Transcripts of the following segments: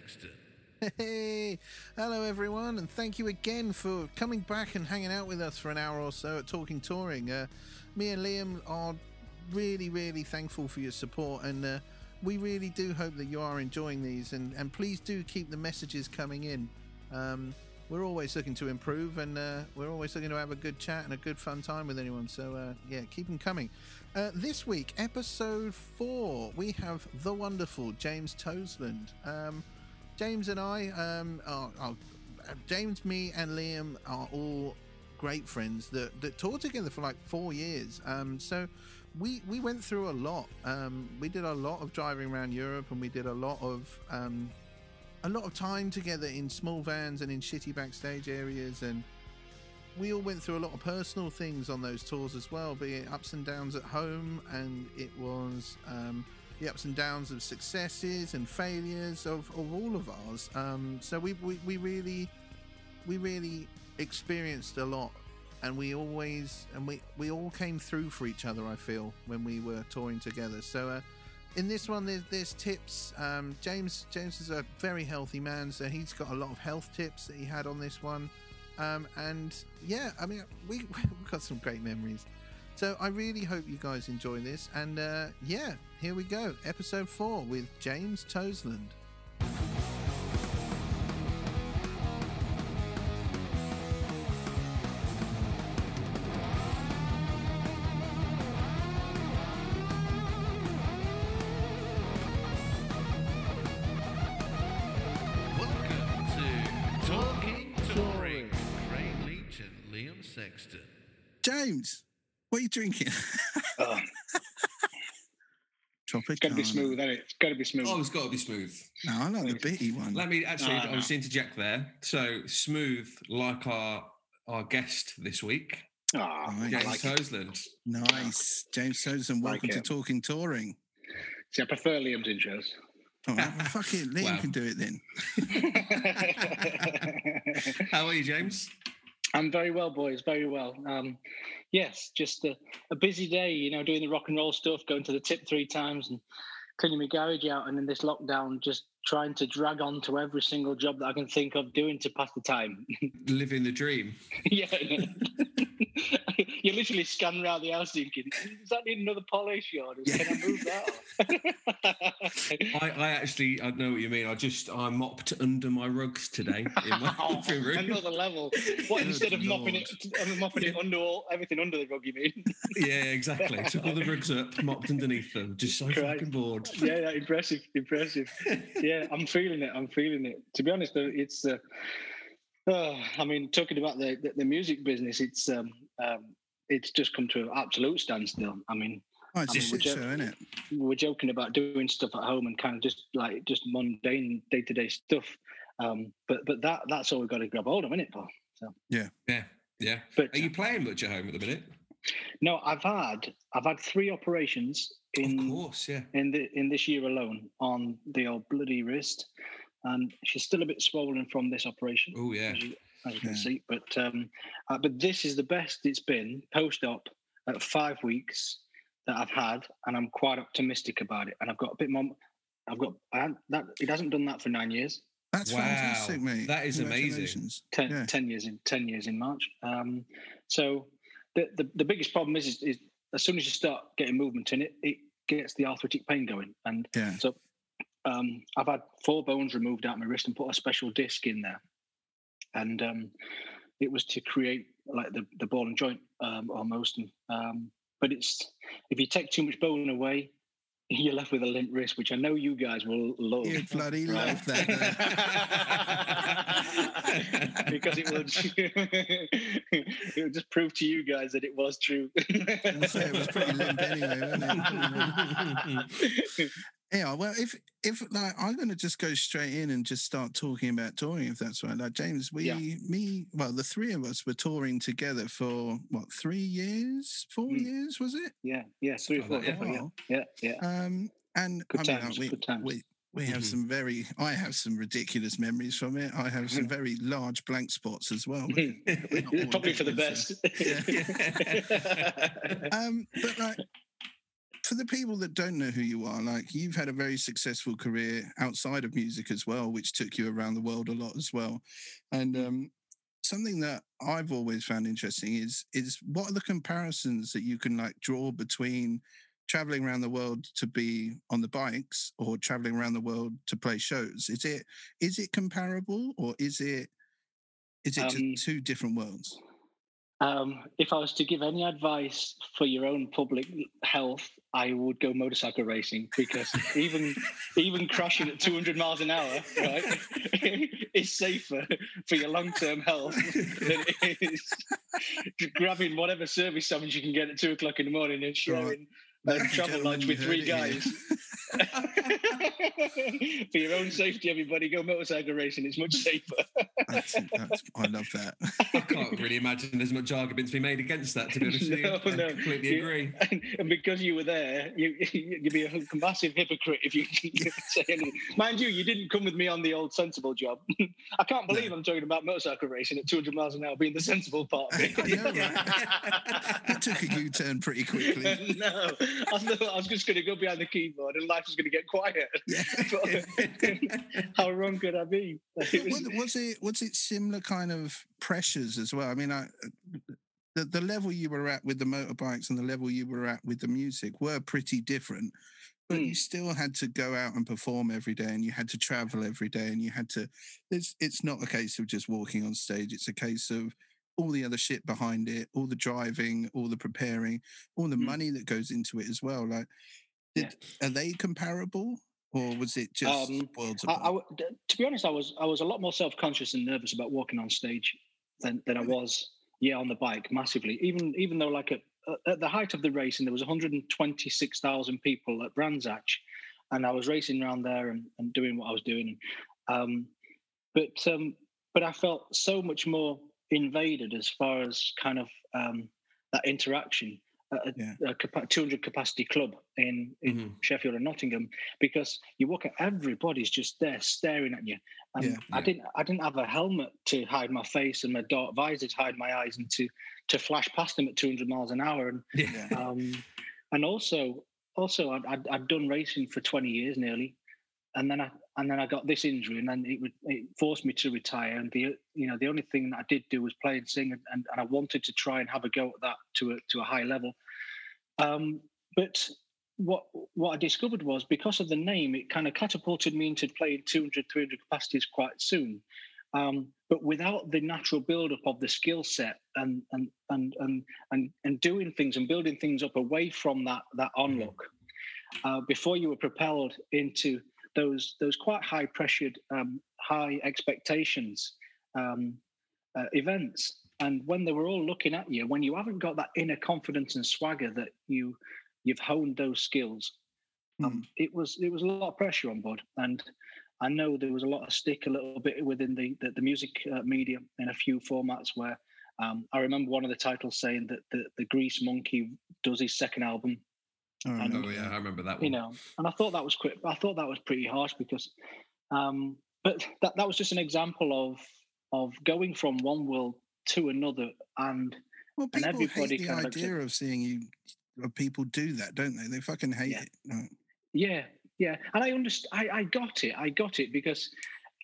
Sexton. Hey, hello everyone, and thank you again for coming back and hanging out with us for an hour or so at Talking Touring. Uh, me and Liam are really, really thankful for your support, and uh, we really do hope that you are enjoying these. And, and please do keep the messages coming in. Um, we're always looking to improve, and uh, we're always looking to have a good chat and a good fun time with anyone. So uh, yeah, keep them coming. Uh, this week, episode four, we have the wonderful James Toseland. Um, James and I, um, are, are, James, me, and Liam are all great friends that, that toured together for like four years. Um, so we we went through a lot. Um, we did a lot of driving around Europe, and we did a lot of um, a lot of time together in small vans and in shitty backstage areas, and we all went through a lot of personal things on those tours as well, be it ups and downs at home, and it was. The ups and downs of successes and failures of, of all of ours. Um, so we, we, we really we really experienced a lot and we always and we, we all came through for each other I feel when we were touring together. So uh, in this one there's, there's tips. Um, James James is a very healthy man, so he's got a lot of health tips that he had on this one. Um, and yeah, I mean we, we've got some great memories. So I really hope you guys enjoy this. And uh, yeah, here we go. Episode four with James Toseland. Welcome to Talking Touring with Craig Leach and Liam Sexton. James, what are you drinking? Oh, Tropicana. it's got to be smooth, isn't it? It's got to be smooth. Oh, it's got to be smooth. No, I like the bitty one. Let me actually, No, I'll no. just interject there. So smooth, like our our guest this week, Oh, Nice. I James like it. Toseland. Nice. James Toseland, welcome Like to it. Talking Touring. See, I prefer Liam's intros. All right, well, fuck it. Liam Wow. can do it then. How are you, James? I'm very well, boys. Very well. Um, yes, just a, a busy day. You know, doing the rock and roll stuff, going to the tip three times, and cleaning my garage out. And in this lockdown, just trying to drag on to every single job that I can think of doing to pass the time. Living the dream. yeah. you literally scan around the house thinking, does that need another polish or can I move that? I, I actually, I know what you mean. I just, I mopped under my rugs today in my Oh, room. another level. What instead of mopping it, I'm mopping it under all everything under the rug? You mean? Yeah, exactly. Took all the rugs up, mopped underneath them. Just so Christ. fucking bored. yeah, yeah, impressive, impressive. Yeah, I'm feeling it. I'm feeling it. To be honest, though, it's. Uh, uh, I mean, talking about the, the the music business, it's um, um, it's just come to an absolute standstill. I mean, Oh, it's I a mean, shit would you- show, isn't it? we're joking about doing stuff at home and kind of just like just mundane day to day stuff. Um, but but that that's all we've got to grab hold of, isn't it, Paul? Yeah, yeah. But Are you playing much at home at the minute? no, I've had I've had three operations in of course, yeah. in the in this year alone on the old bloody wrist, and she's still a bit swollen from this operation, Oh, yeah. as you, as you can Yeah. see. But um, uh, but this is the best it's been post op at five weeks that I've had, and I'm quite optimistic about it. And I've got a bit more. I've got I that it hasn't done that for nine years. That's Wow, fantastic, mate. that is amazing. 10, Yeah. 10 years in 10 years in March. Um, so the, the the biggest problem is, is is as soon as you start getting movement in it, it gets the arthritic pain going. And Yeah. so um, I've had four bones removed out of my wrist and put a special disc in there, and um, it was to create like the the ball and joint um, almost. And, um, but it's if you take too much bone away. You're left with a limp wrist, which I know you guys will love. You bloody Right. love that. because it would it would just prove to you guys that it was true. It was pretty limp anyway, wasn't it? Yeah, well, if if like I'm going to just go straight in and just start talking about touring, if that's right. Like James, we, Yeah. me, well, the three of us were touring together for what three years, four Mm. years, was it? yeah, yeah, three four, yeah, yeah, yeah. Um, and Good I mean, times, like, we, good times. we we have Mhm. some very, I have some ridiculous memories from it. I have some very large blank spots as well. but not all Probably for the best. so- um, but like for the people that don't know who you are, like you've had a very successful career outside of music as well, which took you around the world a lot as well. And um, something that I've always found interesting is is what are the comparisons that you can like draw between traveling around the world to be on the bikes or traveling around the world to play shows? Is it is it comparable or is it is it Um, just two different worlds? Um, if I was to give any advice for your own public health, I would go motorcycle racing because even even crashing at 200 miles an hour, right, is safer for your long term health than it is grabbing whatever service summons you can get at two o'clock in the morning and Ladies and travel gentlemen, lodge with three guys. for your own safety, everybody go motorcycle racing. It's much safer. That's, that's, I love that. I can't really imagine there's much argument to be made against that. To be honest with you, No, I no. completely You- agree. and, and because you were there, you, you'd be a massive hypocrite if you didn't say anything. Mind you, you didn't come with me on the old sensible job. I can't believe I'm talking about motorcycle racing at 200 miles an hour being the sensible part of I know, it. That took a U-turn pretty quickly. no, I was just going to go behind the keyboard and life was going to get quiet. But how wrong could I be? It was- was, it was it similar kind of pressures as well? I mean, I, the the level you were at with the motorbikes and the level you were at with the music were pretty different, but Hmm. you still had to go out and perform every day, and you had to travel every day, and you had to. It's it's not a case of just walking on stage; it's a case of all the other shit behind it, all the driving, all the preparing, all the Hmm. money that goes into it as well. Like, did, are they comparable, or was it just Um, worlds I, apart? I to be honest, I was I was a lot more self conscious and nervous about walking on stage than, than I was, yeah, on the bike massively. Even even though like at, at the height of the race, and there was 126,000 people at Brands Hatch, and I was racing around there and, and doing what I was doing. Um, but um, but I felt so much more invaded as far as kind of um, that interaction at a, Yeah. a capa- 200 capacity club in in Mhm. Sheffield and Nottingham because you walk at everybody's just there staring at you. And Yeah. I Yeah. didn't I didn't have a helmet to hide my face and my dark visor to hide my eyes and to to flash past them at 200 miles an hour. And Yeah. um, and also also I'd, I'd, I'd done racing for 20 years nearly, and then I and then I got this injury, and then it would it forced me to retire. And the you know the only thing that I did do was play and sing, and, and, and I wanted to try and have a go at that to a to a high level. Um, but what what I discovered was because of the name, it kind of catapulted me into playing 200, 300 capacities quite soon. Um, but without the natural build-up of the skill set and and and and and and doing things and building things up away from that that onlook, uh, before you were propelled into those those quite high pressured, um, high expectations um, uh, events. And when they were all looking at you, when you haven't got that inner confidence and swagger that you you've honed those skills, um, it was it was a lot of pressure on Bud. And I know there was a lot of stick a little bit within the the, the music uh, media in a few formats where. Um, I remember one of the titles saying that the, the Grease Monkey does his second album All right. and- Oh yeah, I remember that one. you know and i thought that was quick i thought that was pretty harsh because um but that, that was just an example of of going from one world to another and Well, and everybody hate the kinda idea of seeing you. Of people do that, don't they? They fucking hate Yeah. it. Right. yeah yeah and i understand I, I got it i got it because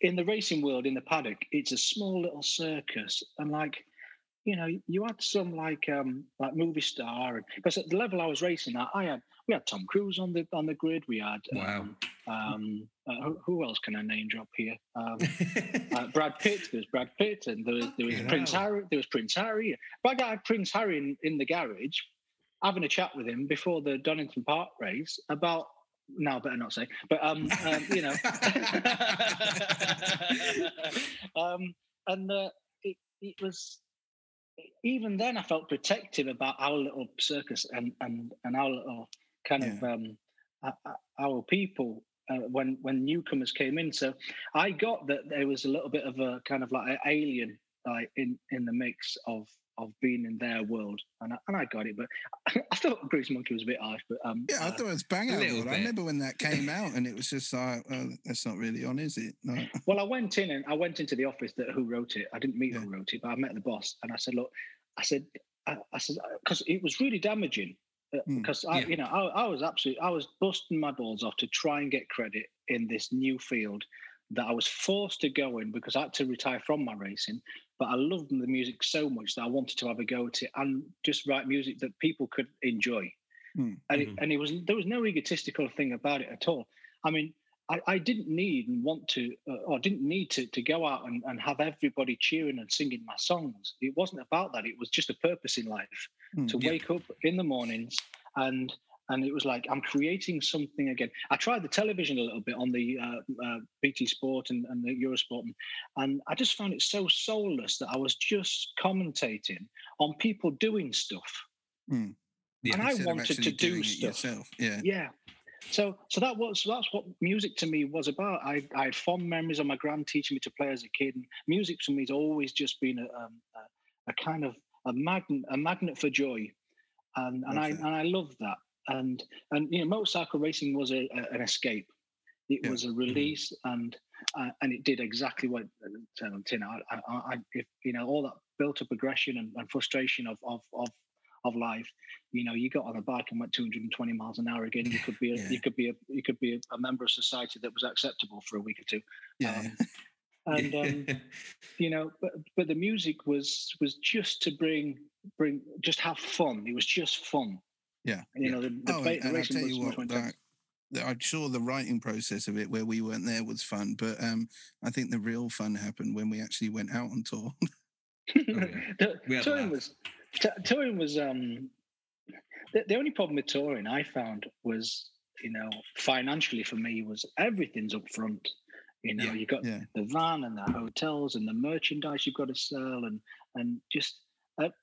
in the racing world in the paddock it's a small little circus and like you know you had some like um like movie star and because at the level i was racing at i had we had tom cruise on the on the grid we had Wow. um, um uh, who, who else can i name drop here um uh, Brad Pitt. There was Brad Pitt, and there was there was Prince. Harry. There was Prince Harry. But I had Prince Harry in, in the garage, having a chat with him before the Donington Park race about. No, better not say. But um, um you know, um, and uh, it it was even then I felt protective about our little circus and and and our little kind of um our people uh, when when newcomers came in. So I got that there was a little bit of a kind of like an alien like in in the mix of of being in their world, and I, and I got it. But I thought Grease Monkey was a bit harsh. But um, Yeah, I uh, thought it was bang out. I remember when that came out, and it was just like, well, that's not really on, is it? No. Well, I went in and I went into the office that who wrote it. I didn't meet Yeah. who wrote it, but I met the boss and I said, look, I said, I, I said, because it was really damaging Mm, because I, yeah. you know, I, I was absolutely, I was busting my balls off to try and get credit in this new field that I was forced to go in because I had to retire from my racing. But I loved the music so much that I wanted to have a go at it and just write music that people could enjoy. Mm, And it, and it was there was no egotistical thing about it at all. I mean, I, I didn't need and want to, uh, or didn't need to, to go out and, and have everybody cheering and singing my songs. It wasn't about that. It was just a purpose in life Mm, to yeah. wake up in the mornings and and it was like I'm creating something again. I tried the television a little bit on the uh, uh, BT Sport and, and the Eurosport, and, and I just found it so soulless that I was just commentating on people doing stuff. mm. Yeah. and I wanted to do stuff. yourself. Yeah. Yeah. So so that was that's what music to me was about. I, I had fond memories of my grand teaching me to play as a kid. And music to me has always just been a, um, a, a kind of a magnet a magnet for joy, and and Love I and I love that. And and you know motorcycle racing was a, a- an escape. It Yeah. was a release, and uh, and it did exactly what said on tin. I, I, I, if, you know all that built up aggression and, and frustration of of of of life. You know, you got on a bike and went 220 miles an hour again. You could be a, Yeah. you could be a you could be a, a member of society that was acceptable for a week or two. Yeah. Um, and um, you know, but but the music was was just to bring bring just have fun. It was just fun. Yeah. You know, the, the, oh, ba- and, the I racing tell was you much what, more intense. like, the- I'm sure the writing process of it, where we weren't there, was fun. But um, I think the real fun happened when we actually went out on tour. yeah. The- We had a touring was t- touring was um the, the only problem with touring I found was you know financially for me was everything's up front. You know, Yeah, you got yeah. the van and the hotels and the merchandise you've got to sell and and just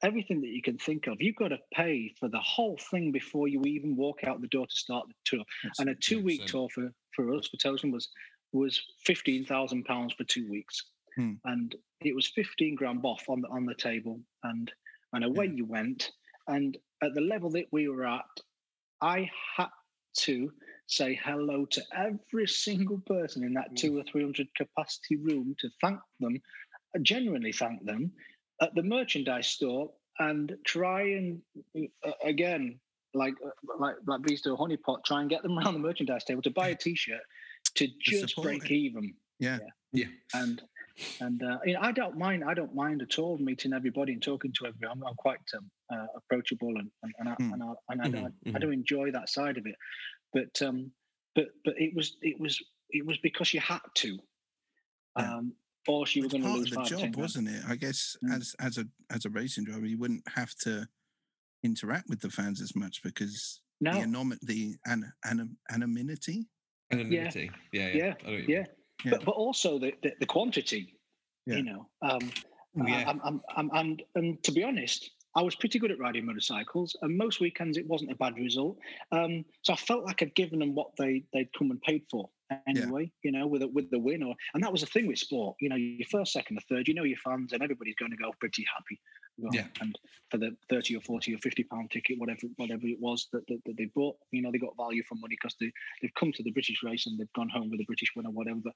everything that you can think of. You've got to pay for the whole thing before you even walk out the door to start the tour. And a two week tour for, for us for television was was fifteen thousand pounds for two weeks, Hmm. and it was fifteen grand off on the on the table, and and away you went. And at the level that we were at, I had to say hello to every single person in that Mm. two or three hundred capacity room to thank them, genuinely thank them, at the merchandise store, and try and uh, again like uh, like like bees to a honeypot, try and get them around the merchandise table to buy a T-shirt to just break it. even. Yeah. Yeah. And and uh, you know, I don't mind. I don't mind at all meeting everybody and talking to everybody. I'm, I'm quite um, uh, approachable and and, and, I, Mm. and, I, and I, Mhm, I, I do enjoy that side of it. But um, but but it was it was it was because you had to. Yeah. Um, or you were going to part lose of the five or 10 job, grand. wasn't it? I guess Mm. as as a as a racing driver, you wouldn't have to interact with the fans as much because No, the anom- the an, an, anonymity. Anonymity. Yeah. Yeah. Yeah, I know what you yeah. Yeah. but but also the the, the quantity. Yeah. You know, um, yeah. I, I'm, I'm, I'm, and and to be honest, I was pretty good at riding motorcycles, and most weekends it wasn't a bad result. Um, so I felt like I'd given them what they they'd come and paid for anyway. You know, with a, with the win, or and that was the thing with sport. You know, your first, second, or third, you know your fans, and everybody's going to go pretty happy. Yeah. And for the thirty or forty or fifty pound ticket, whatever whatever it was that, that, that they bought, you know, they got value for money because they they've come to the British race and they've gone home with a British win or whatever. But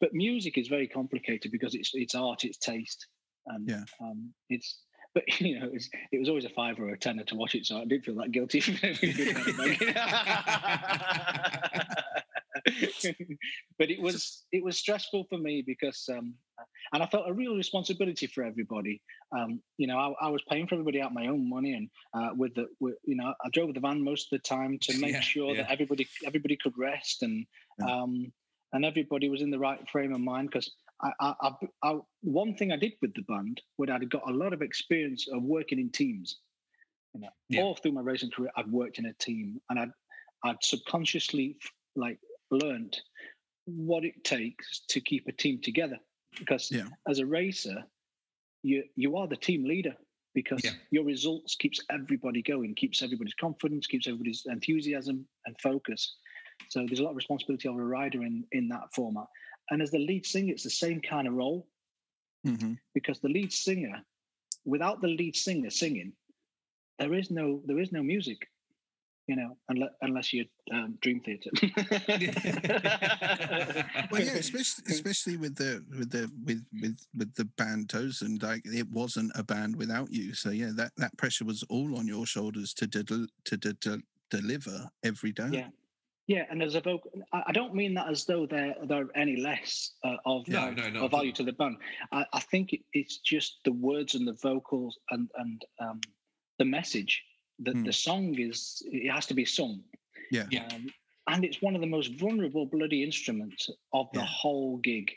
but music is very complicated because it's it's art, it's taste, and Yeah. um, it's. But you know, it's, it was always a five or a tenner to watch it, so I didn't feel that guilty. but it was it was stressful for me because, um, and I felt a real responsibility for everybody. Um, you know, I, I was paying for everybody out my own money, and uh, with the, with, you know, I drove the van most of the time to make Yeah, sure yeah. that everybody everybody could rest and Yeah. um, and everybody was in the right frame of mind because I, I, I, one thing I did with the band was I'd got a lot of experience of working in teams. You know, all through my racing career, I'd worked in a team, and I'd, I'd subconsciously like learned what it takes to keep a team together. Because Yeah. as a racer, you you are the team leader because Yeah. your results keeps everybody going, keeps everybody's confidence, keeps everybody's enthusiasm and focus. So there's a lot of responsibility of a rider in in that format. And as the lead singer, it's the same kind of role hmm because the lead singer, without the lead singer singing, there is no there is no music. You know, unless unless you um, Dream Theater. Well, yeah, especially especially with the with the with with with the band Toseland, like it wasn't a band without you. So yeah, that that pressure was all on your shoulders to del- to de- de- deliver every day. Yeah. Yeah, and as a vocal, I don't mean that as though they're they're any less uh, of No, of, no, of value to the band. I, I think it, it's just the words and the vocals and and um, the message that Hmm. the song is. It has to be sung. Yeah. Yeah. Um, and it's one of the most vulnerable bloody instruments of the Yeah. whole gig.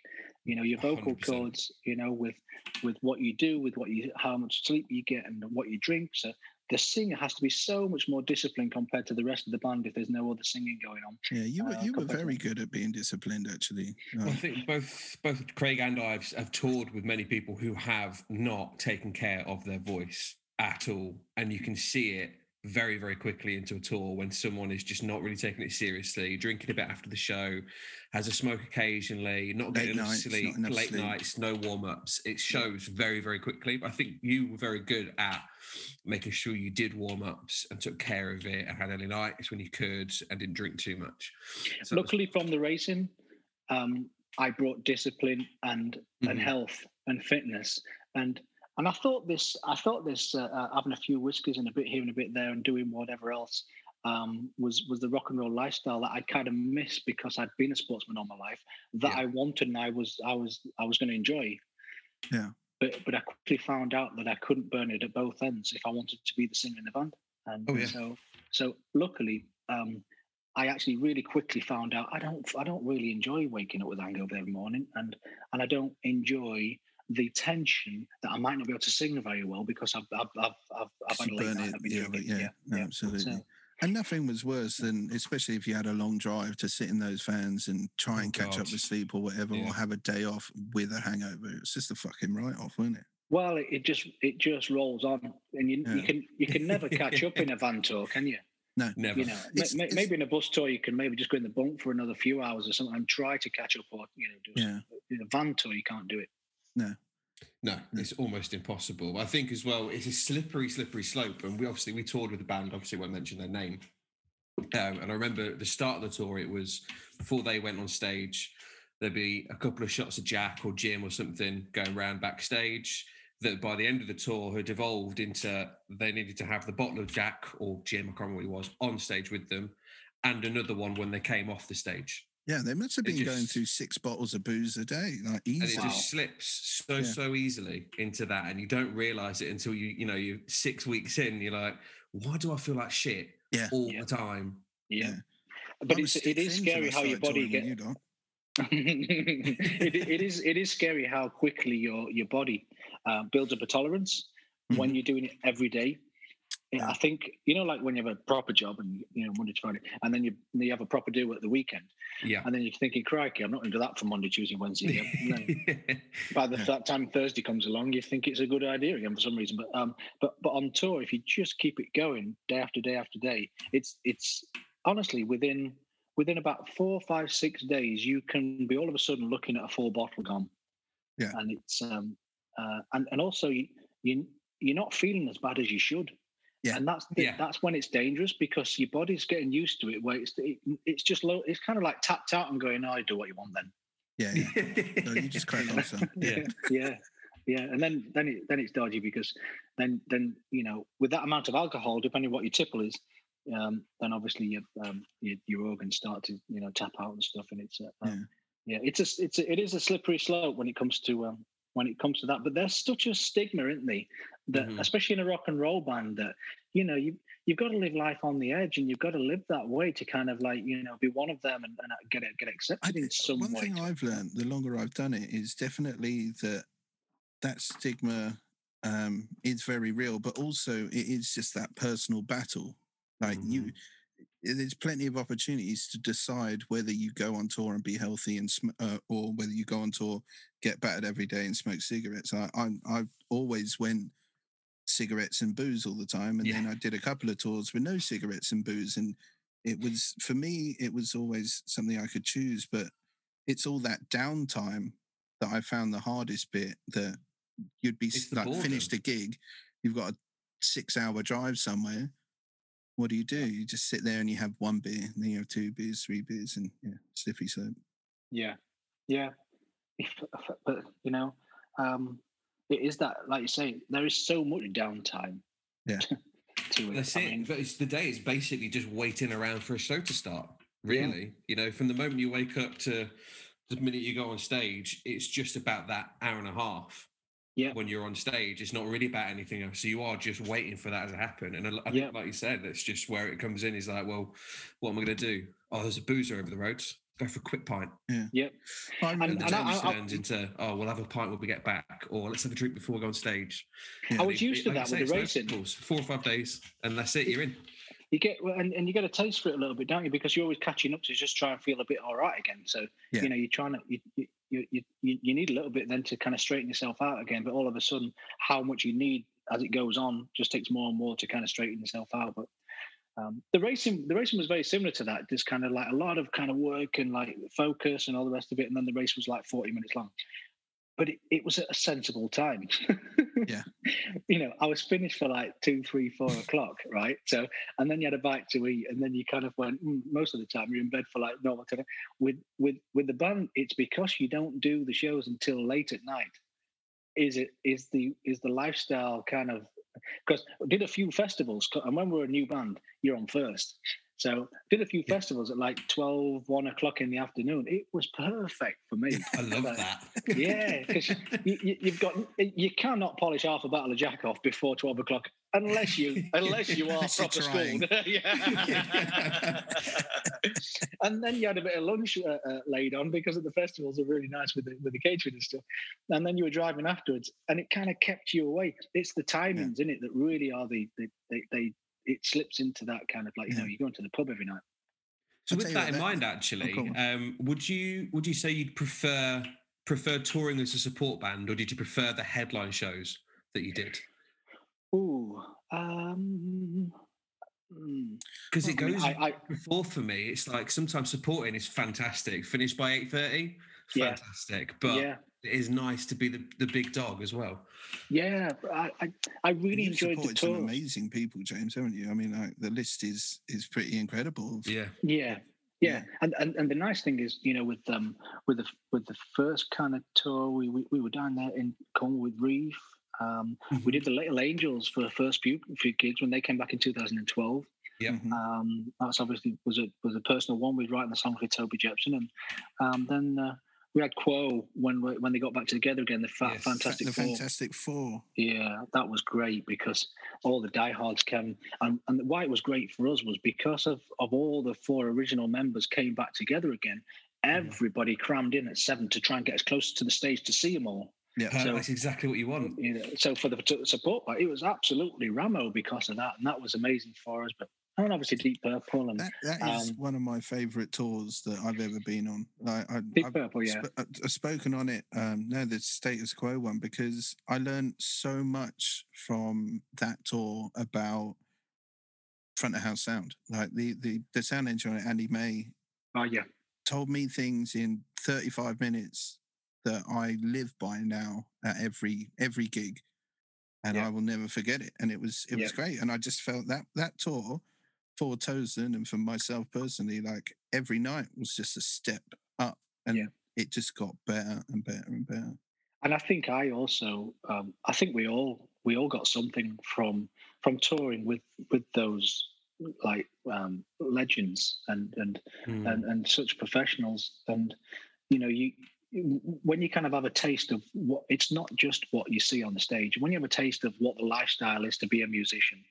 You know, your vocal 100%. cords. You know, with with what you do, with what you, how much sleep you get, and what you drink. So the singer has to be so much more disciplined compared to the rest of the band if there's no other singing going on. Yeah, you were Uh, you were very good at being disciplined, actually. Well, I think both both Craig and I have, have toured with many people who have not taken care of their voice at all, and you can see it very very quickly into a tour when someone is just not really taking it seriously, drinking a bit after the show, has a smoke occasionally, not Late getting enough nights, not sleep, enough late sleep. nights, no warm ups. It shows very very quickly. But I think you were very good at making sure you did warm ups and took care of it and had early nights when you could and didn't drink too much. So it was- Luckily, from the racing, um, I brought discipline and and Mhm. health and fitness, and and I thought this. I thought this uh, uh, having a few whiskies and a bit here and a bit there and doing whatever else um, was was the rock and roll lifestyle that I kind of missed because I'd been a sportsman all my life that Yeah. I wanted and I was I was I was going to enjoy. Yeah. But but I quickly found out that I couldn't burn it at both ends if I wanted to be the singer in the band, and Oh, yeah. so so luckily. Um, I actually really quickly found out I don't I don't really enjoy waking up with hangover every morning, and and I don't enjoy the tension that I might not be able to sing very well because I've I've I've, I've, I've had a late night. it, I've been yeah, drinking, but yeah, no, absolutely. So, And nothing was worse than, especially if you had a long drive, to sit in those vans and try Oh, and catch up God. with sleep or whatever, Yeah. or have a day off with a hangover. It's just a fucking write off, wasn't it? well, it, it just it just rolls on, and you, you can you can never catch up in a van tour, can you? No, never. You know, It's- ma- it's- maybe in a bus tour you can maybe just go in the bunk for another few hours or something and try to catch up, or you know, do Yeah. something. in a van tour you can't do it. No, No, it's almost impossible. I think as well, it's a slippery, slippery slope. And we obviously we toured with the band. Obviously, won't mention their name. Um, and I remember the start of the tour, it was before they went on stage. There'd be a couple of shots of Jack or Jim or something going around backstage. That by the end of the tour had evolved into they needed to have the bottle of Jack or Jim, I can't remember what he was, on stage with them, and another one when they came off the stage. Yeah, they must have It been going through six bottles of booze a day, like and it just slips so Yeah. so easily into that and you don't realize it until you you know you six weeks in you're like why do i feel like shit Yeah. all Yeah. the time Yeah, Yeah. but it's, it is scary how your body gets. you, Doc. it, it is it is scary how quickly your your body uh, builds up a tolerance when you're doing it every day. Yeah, Yeah. I think you know, like when you have a proper job and you know Monday to Friday, and then you you have a proper do at the weekend, yeah and then you're thinking, "Crikey, I'm not going to do that for Monday, Tuesday, Wednesday." again." And by the Yeah. time Thursday comes along, you think it's a good idea again for some reason. But um, but but on tour, if you just keep it going day after day after day, it's it's honestly within within about four, five, six days, you can be all of a sudden looking at a full bottle gone. Yeah. and it's um uh, and and also you, you you're not feeling as bad as you should. Yeah. And that's the, Yeah. that's when it's dangerous because your body's getting used to it. Where it's it, it's just low. It's kind of like tapped out and going, "Oh, do what you want then." Yeah, yeah. So you just crack on, son. Yeah. yeah, yeah, and then then it then it's dodgy because then then you know with that amount of alcohol, depending what your tipple is, um, then obviously your um, your, your organs start to you know tap out and stuff, and it's uh, Yeah. um, yeah, it's a it's a, it is a slippery slope when it comes to um, when it comes to that. But there's such a stigma, isn't they? That Mhm. especially in a rock and roll band, that you know you you've got to live life on the edge, and you've got to live that way to kind of like you know be one of them and, and get it get accepted in some one way. thing I've learned the longer I've done it is definitely that that stigma um, is very real, but also it is just that personal battle. Like you, Mm-hmm. there's plenty of opportunities to decide whether you go on tour and be healthy and sm- uh, or whether you go on tour get battered every day and smoke cigarettes. I I I've always went cigarettes and booze all the time, and then I did a couple of tours with no cigarettes and booze, and it was for me it was always something I could choose, but it's all that downtime that I found the hardest bit. That you'd be It's like finished a gig, you've got a six hour drive somewhere. what do you do? You just sit there and you have one beer, and then you have two beers, three beers, and yeah, slippery slope. Yeah, yeah. But you know, um, it is that, like you say, there is so much downtime. Yeah. to it. That's I it. mean, but it's the day is basically just waiting around for a show to start. Really, you know, from the moment you wake up to the minute you go on stage, it's just about that hour and a half. Yeah. When you're on stage, it's not really about anything else. So you are just waiting for that to happen. And I I Yeah. like you said, that's just where it comes in. Is like, well, what am I going to do? Oh, there's a boozer over the road. Go for a quick pint. Yep. I And- remember And and I- day just I- turns into, oh, we'll have a pint when we get back, or let's have a drink before we go on stage. Yeah. I was It- used it- to like that you with say, the it's no racing. rules. Four or five days, and that's it. You're in. You get and, and you get a taste for it a little bit, don't you? Because you're always catching up to just try and feel a bit all right again. So Yeah. you know you're trying to you, you you you you you need a little bit then to kind of straighten yourself out again. But all of a sudden, how much you need as it goes on just takes more and more to kind of straighten yourself out. But um, the racing the racing was very similar to that. Just kind of like a lot of kind of work and like focus and all the rest of it. And then the race was like 40 minutes long. But it, it was at a sensible time. Yeah. you know, I was finished for like two, three, four o'clock, right? So, and then you had a bite to eat, and then you kind of went. Mm, most of the time, you're in bed for like normal time. With with with the band, it's because you don't do the shows until late at night. Is it is the is the lifestyle kind of because did a few festivals. and when we're a new band, you're on first. So did a few Yeah. festivals at like 12, 1 o'clock in the afternoon. It was perfect for me. I love Like, that. yeah, because you, you, you've got you cannot polish half a bottle of Jack off before twelve o'clock unless you unless you are proper schooled. yeah. and then you had a bit of lunch uh, uh, laid on because of the festivals are really nice with the with the catering and stuff. And then you were driving afterwards, and it kind of kept you away. It's the timings in it that really are the, the they, they it slips into that kind of like you know you're going to the pub every night. So I'll with that in that- mind, actually, go on. um, would you would you say you'd prefer prefer touring as a support band, or did you prefer the headline shows that you did? Ooh, um, hmm. Because it goes I- I- back forth for me. It's like sometimes supporting is fantastic. Finished by eight thirty, Yeah. fantastic. But yeah. It is nice to be the, the big dog as well. Yeah, I, I, I really You've enjoyed the supported some tour. amazing people, James, haven't you? I mean, like the list is is pretty incredible. of- Yeah, Yeah, yeah, and, and and the nice thing is, you know, with um with the with the first kind of tour, we we, we were down there in Cornwall with Reef. Um, We did the Little Angels for the first few few gigs when they came back in 2012. Yeah. Mhm. Um, that's obviously was a was a personal one. We'd written the song for Toby Jepson, and um, then uh, we had Quo when when they got back together again. The fa- Yes. Fantastic the Four. Fantastic Four. Yeah, that was great because all the diehards came, and, and why it was great for us was because of, of all the four original members came back together again. Everybody crammed in at seven to try and get as close to the stage to see them all. Yeah. So- that's exactly what you want. You know, so for the support part, it was absolutely Ramo because of that, and that was amazing for us. But and obviously Deep Purple and That, that is Um, one of my favourite tours that I've ever been on. I, I, Deep I've, Purple, yeah. sp- I've- spoken on it. Um, no, the status quo one because I learned so much from that tour about front of house sound. Like the the the sound engineer Andy May Oh yeah, told me things in 35 minutes that I live by now at every every gig, and Yeah. I will never forget it. And it was it was great, and I just felt that that tour for Toseland and for myself personally, like every night was just a step up, and Yeah. it just got better and better and better. and I think I also, um, I think we all we all got something from from touring with with those like um, legends and and Mm. and, and such professionals and you know you when you kind of have a taste of what it's not just what you see on the stage when you have a taste of what the lifestyle is to be a musician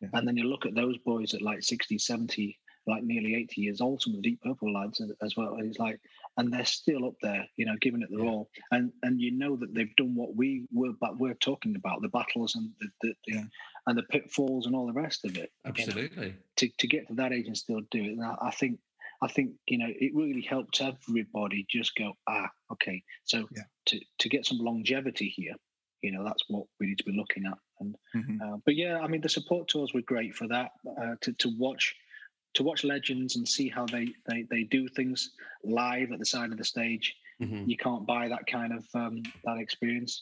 Yeah. and then you look at those boys at like 60 70 like nearly 80 years old some of the deep purple lads as- well and it's like and they're still up there you know giving it their Yeah. all and and you know that they've done what we were but we're talking about the battles and the, the, Yeah. and the pitfalls and all the rest of it you know Absolutely. to, to get to that age and still do it. And I, I think I think you know it really helped everybody just go ah okay so Yeah. to to get some longevity here you know that's what we need to be looking at and Mhm. uh, but yeah I mean the support tours were great for that uh, to to watch to watch legends and see how they they they do things live at the side of the stage Mhm. you can't buy that kind of um, that experience.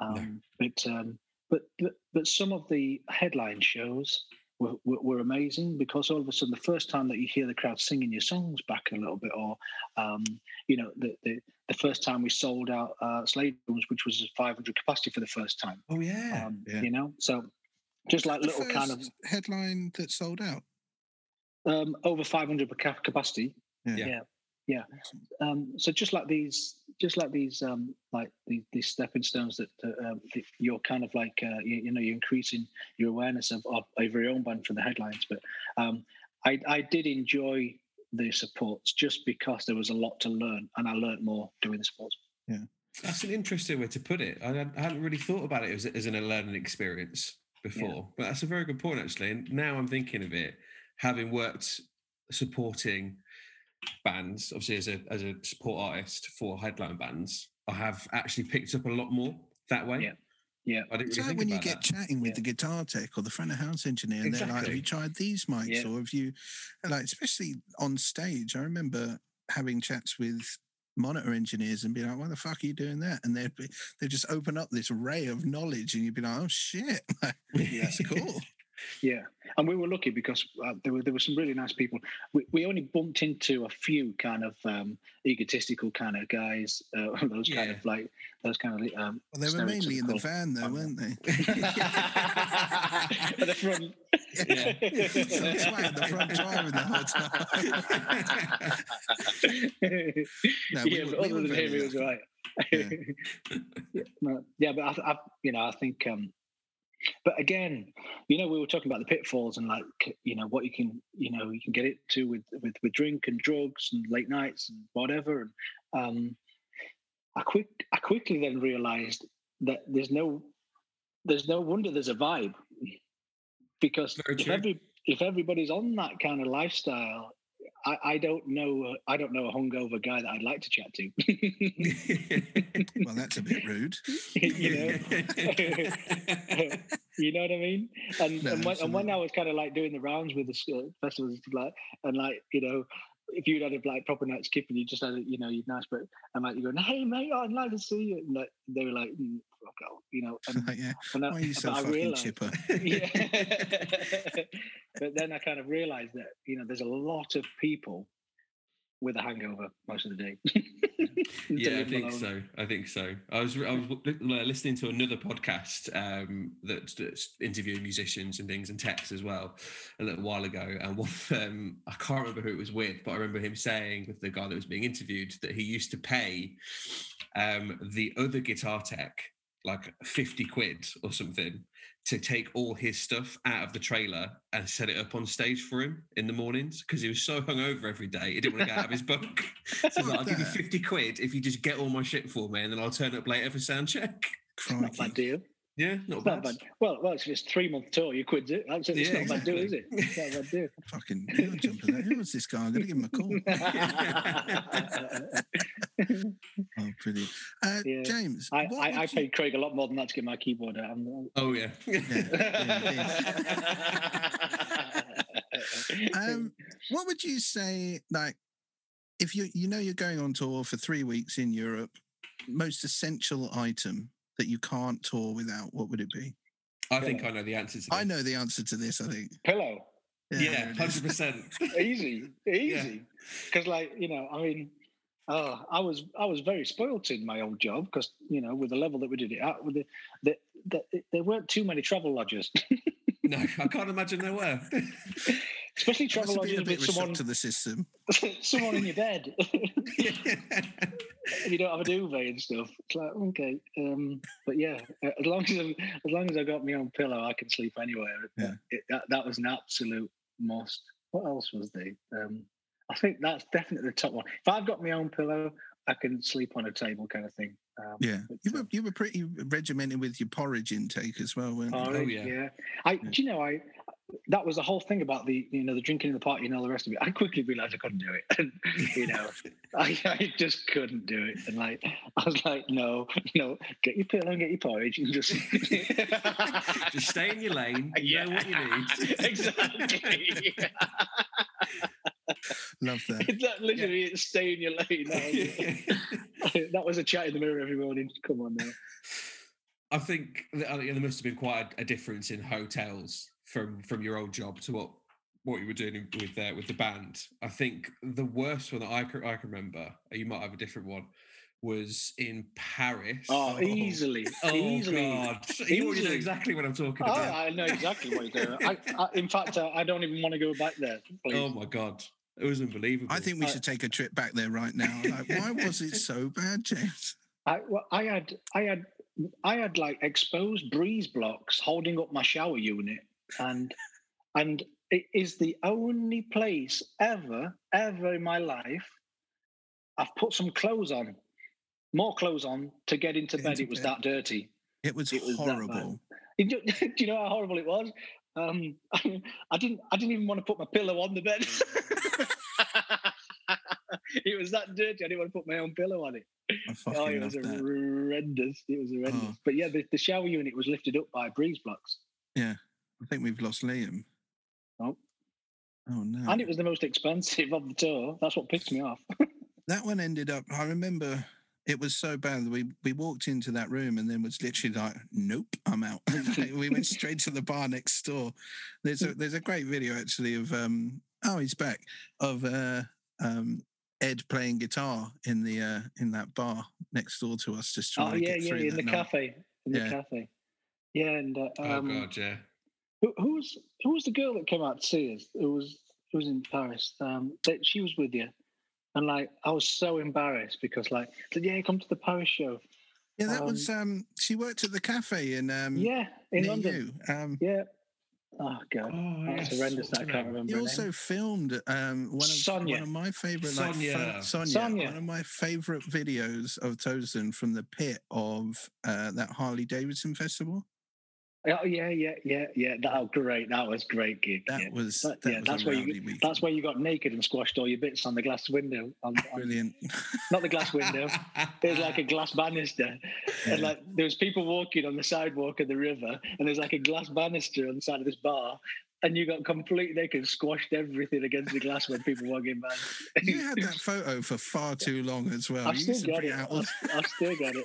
No. Um, But um, but but but some of the headline shows were, were, were amazing because all of a sudden the first time that you hear the crowd singing your songs back a little bit, or um, you know the, the the first time we sold out uh, Slade Rooms, which was 500 capacity for the first time. Oh yeah. Um, Yeah. You know, so just like little kind of headline that sold out. um, over 500 capacity. Yeah. Yeah. Yeah. Um, so just like these, just like these, um, like these, these stepping stones that uh, um, that you're kind of like, uh, you, you know, you're increasing your awareness of, of, of your own band for the headlines. But um, I, I did enjoy the supports just because there was a lot to learn, and I learned more doing the supports. Yeah that's an interesting way to put it. I, hadn't- I hadn't really thought about it as, as an, a learning experience before, but that's a very good point actually. And now I'm thinking of it, having worked supporting bands, obviously as a as a support artist for headline bands, I have actually picked up a lot more that way. Yeah. Yeah. I didn't It's really like think when you get that. chatting with Yeah. the guitar tech or the front of house engineer, and they're like, "Have you tried these mics?" Yeah. Or have you, like, especially on stage, I remember having chats with monitor engineers and be like, "Why the fuck are you doing that?" And they'd be, they'd just open up this ray of knowledge, and you'd be like, "Oh shit, that's cool." Yeah, and we were lucky because uh, there were there were some really nice people. We, we only bumped into a few kind of um, egotistical kind of guys. Uh, those kind Yeah. of like those kind of um, Well, they were mainly in the van, though, weren't they? at the front. Yeah. So that's why at the front driving the whole time. No, we yeah, were- but we other than him, he was right. Yeah. yeah, but I, I, you know, I think, um, but again, you know, we were talking about the pitfalls and like, you know, what you can, you know, you can get it to with with with drink and drugs and late nights and whatever. And um, I quick, I quickly then realised that there's no, there's no wonder there's a vibe because if every if everybody's on that kind of lifestyle, I, I don't know. I don't know a hungover guy that I'd like to chat to. Well, that's a bit rude. you know, you know what I mean. And No, and, when, and when. I was kind of like doing the rounds with the uh, festivals and like, and like you know, if you'd had a like proper night skipping, you just had a, you know, you'd nice, but and like you going, hey mate, I'd like to see you, and like, they were like, mm, fuck off, you know. And, yeah. and I, Why are you so but fucking realised- chipper? yeah. but then I kind of realized that you know there's a lot of people with a hangover most of the day. Yeah, I think alone. so. I think so. I was I was listening to another podcast um, that, that's interviewing musicians and things and techs as well a little while ago, and one of them I can't remember who it was with, but I remember him saying with the guy that was being interviewed that he used to pay um, the other guitar tech like fifty quid or something to take all his stuff out of the trailer and set it up on stage for him in the mornings because he was so hungover every day he didn't want to get out of his bunk. So like, I'll give you 50 quid if you just get all my shit for me and then I'll turn up later for sound check. Not a bad deal. Yeah, not bad. not bad. Well, well, it's just three month tour. You quid it. That's. It's Yeah, not a bad deal, is it? It's not a bad deal. Fucking hell, jump at. Who was this guy? I'm going to give him a call. Oh, brilliant. Uh, Yeah. James, I, I, I you- paid Craig a lot more than that to get my keyboard out. Oh, yeah. um, what would you say, like, if you you know you're going on tour for three weeks in Europe, most essential item that you can't tour without, what would it be? I think I know the answer to I this. know the answer to this. I think. Pillow. Yeah, there 100%. Easy. Easy. Because, like, you know, I mean, oh, I was I was very spoilt in my old job because, you know, with the level that we did it at, with the, the, the, there weren't too many travel lodges, No, I can't imagine there were. especially travel have a lodges bit with of a shock someone, to the system. someone in your bed. And you don't have a duvet and stuff. It's like okay, um, but yeah, as long as I, as long as I got my own pillow, I can sleep anywhere. Yeah. It, that, that was an absolute must. What else was there? Um, I think that's definitely the top one. If I've got my own pillow, I can sleep on a table, kind of thing. Um, Yeah, but, you uh, were you were pretty regimented with your porridge intake as well, weren't you? porridge, yeah. yeah. I, do you know, I that was the whole thing about the you know the drinking in the party and all the rest of it. I quickly realised I couldn't do it, and you know, I, I just couldn't do it. And like, I was like, no, no, get your pillow and get your porridge and just Just stay in your lane. You know what you need. exactly. Love that. that literally it's stay in your lane. That was, that was a chat in the mirror every morning. Come on now. I think that, uh, there must have been quite a, a difference in hotels from from your old job to what what you were doing with uh, with the band. I think the worst one that I can, I can remember, you might have a different one, was in Paris. Oh, easily, Oh easily. God! You already know exactly what I'm talking Oh, about. I know exactly what you're doing. I, I, in fact, I, I don't even want to go back there. Please. Oh my God! It was unbelievable. I think we Uh, should take a trip back there right now. Like, why was it so bad, James? I, well, I had, I had, I had like exposed breeze blocks holding up my shower unit, and and it is the only place ever, ever in my life I've put some clothes on, more clothes on to get into bed. Into It was bed. that dirty. It was, It was horrible. Do you, know how horrible it was? Um, I didn't. I didn't even want to put my pillow on the bed. it was that dirty. I didn't want to put my own pillow on it. Oh, it was that. horrendous. It was horrendous. Oh. But yeah, the, the shower unit was lifted up by breeze blocks, I think we've lost Liam. Oh. Oh no. and it was the most expensive of the tour. That's what pissed me off. that one ended up i remember it was so bad that we we walked into that room and then was literally like nope i'm out we went straight to the bar next door there's a there's a great video actually of um oh he's back of uh um ed playing guitar in the uh in that bar next door to us just trying oh to yeah, get yeah, through in that the night. cafe, in the cafe. Yeah, and uh, oh um, God! Yeah. Who, who was who was the girl that came out to see us? It was who was in Paris. Um, that she was with you, and like I was so embarrassed because like, I said, yeah, come to the Paris show. yeah that was um she worked at the cafe in um yeah, in near London. you. um Yeah. Oh god, Oh, that's yes. horrendous. That I can't remember. You also name. filmed um, one of Sonia. one of my favorite like Sonia. pho- Sonia, Sonia. one of my favorite videos of Tozen from the pit of uh, that Harley Davidson festival. Oh yeah, yeah, yeah, yeah. That oh, great. That was great gig. That yeah. was That- that yeah, was that's where you weekend. that's where you got naked and squashed all your bits on the glass window. On, on- brilliant. not the glass window. There's like a glass banister, and like there was people walking on the sidewalk of the river, and there's like a glass banister on the side of this bar, and you got completely naked, squashed everything against the glass when people were walking by. you had that photo for far too long as well. I've You still got it. I've, I've still got it.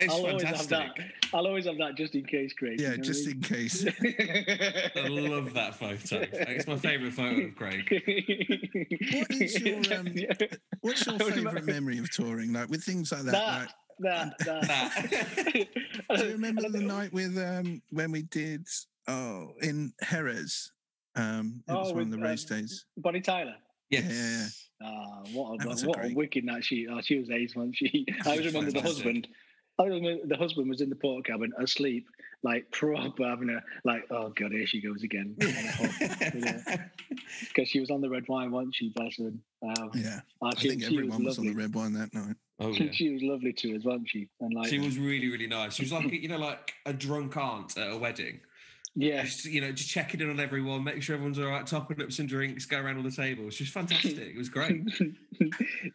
It's I'll always have that. fantastic. I'll always have that just in case, Craig. you yeah, know just what in case. I love that photo. It's my favourite photo of Craig. What is your, um, What's your favorite memory of touring? Like with things like that. that, like, that, that, That. do you remember the night with um when we did oh in Jerez? Um, it Oh, was one of with, the race um, days. Bonnie Tyler. yes. Ah, what a, was a what a wicked night she. Oh, she was ace, wasn't she? I always remember the fantastic. husband. I remember the husband was in the port cabin asleep, like proper having a like. Oh god, here she goes again. Because she was on the red wine, wasn't she? Bless her. Um, Yeah, ah, I think she everyone was on the red wine that night. oh She, yeah. she was lovely to us, wasn't she? And like, She was really, really nice. She was like, you know, like a drunk aunt at a wedding. Yeah, Just, you know, just checking in on everyone, make sure everyone's all right, topping up some drinks, go around all the tables. She was fantastic. It was great.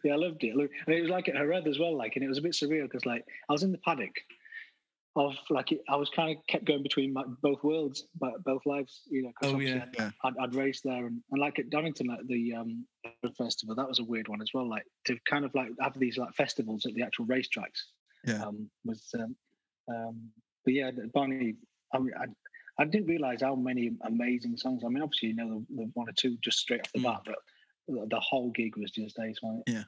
yeah, I loved it. Look, And it was like at Jerez as well, like, and it was a bit surreal because, like, I was in the paddock of, like, I was kind of kept going between my, both worlds, but both lives, you know. 'cause Oh, yeah. I'd, Yeah. I'd, I'd raced there, and, and like at Donington, like the um festival, that was a weird one as well. Like to kind of like have these like festivals at the actual racetracks. Yeah. Um, was um, um, but yeah, Barney, I, mean, I I didn't realize how many amazing songs. I mean, obviously you know the, the one or two just straight off the Mm. bat, but the, whole gig was just ace. Wasn't it? Yeah.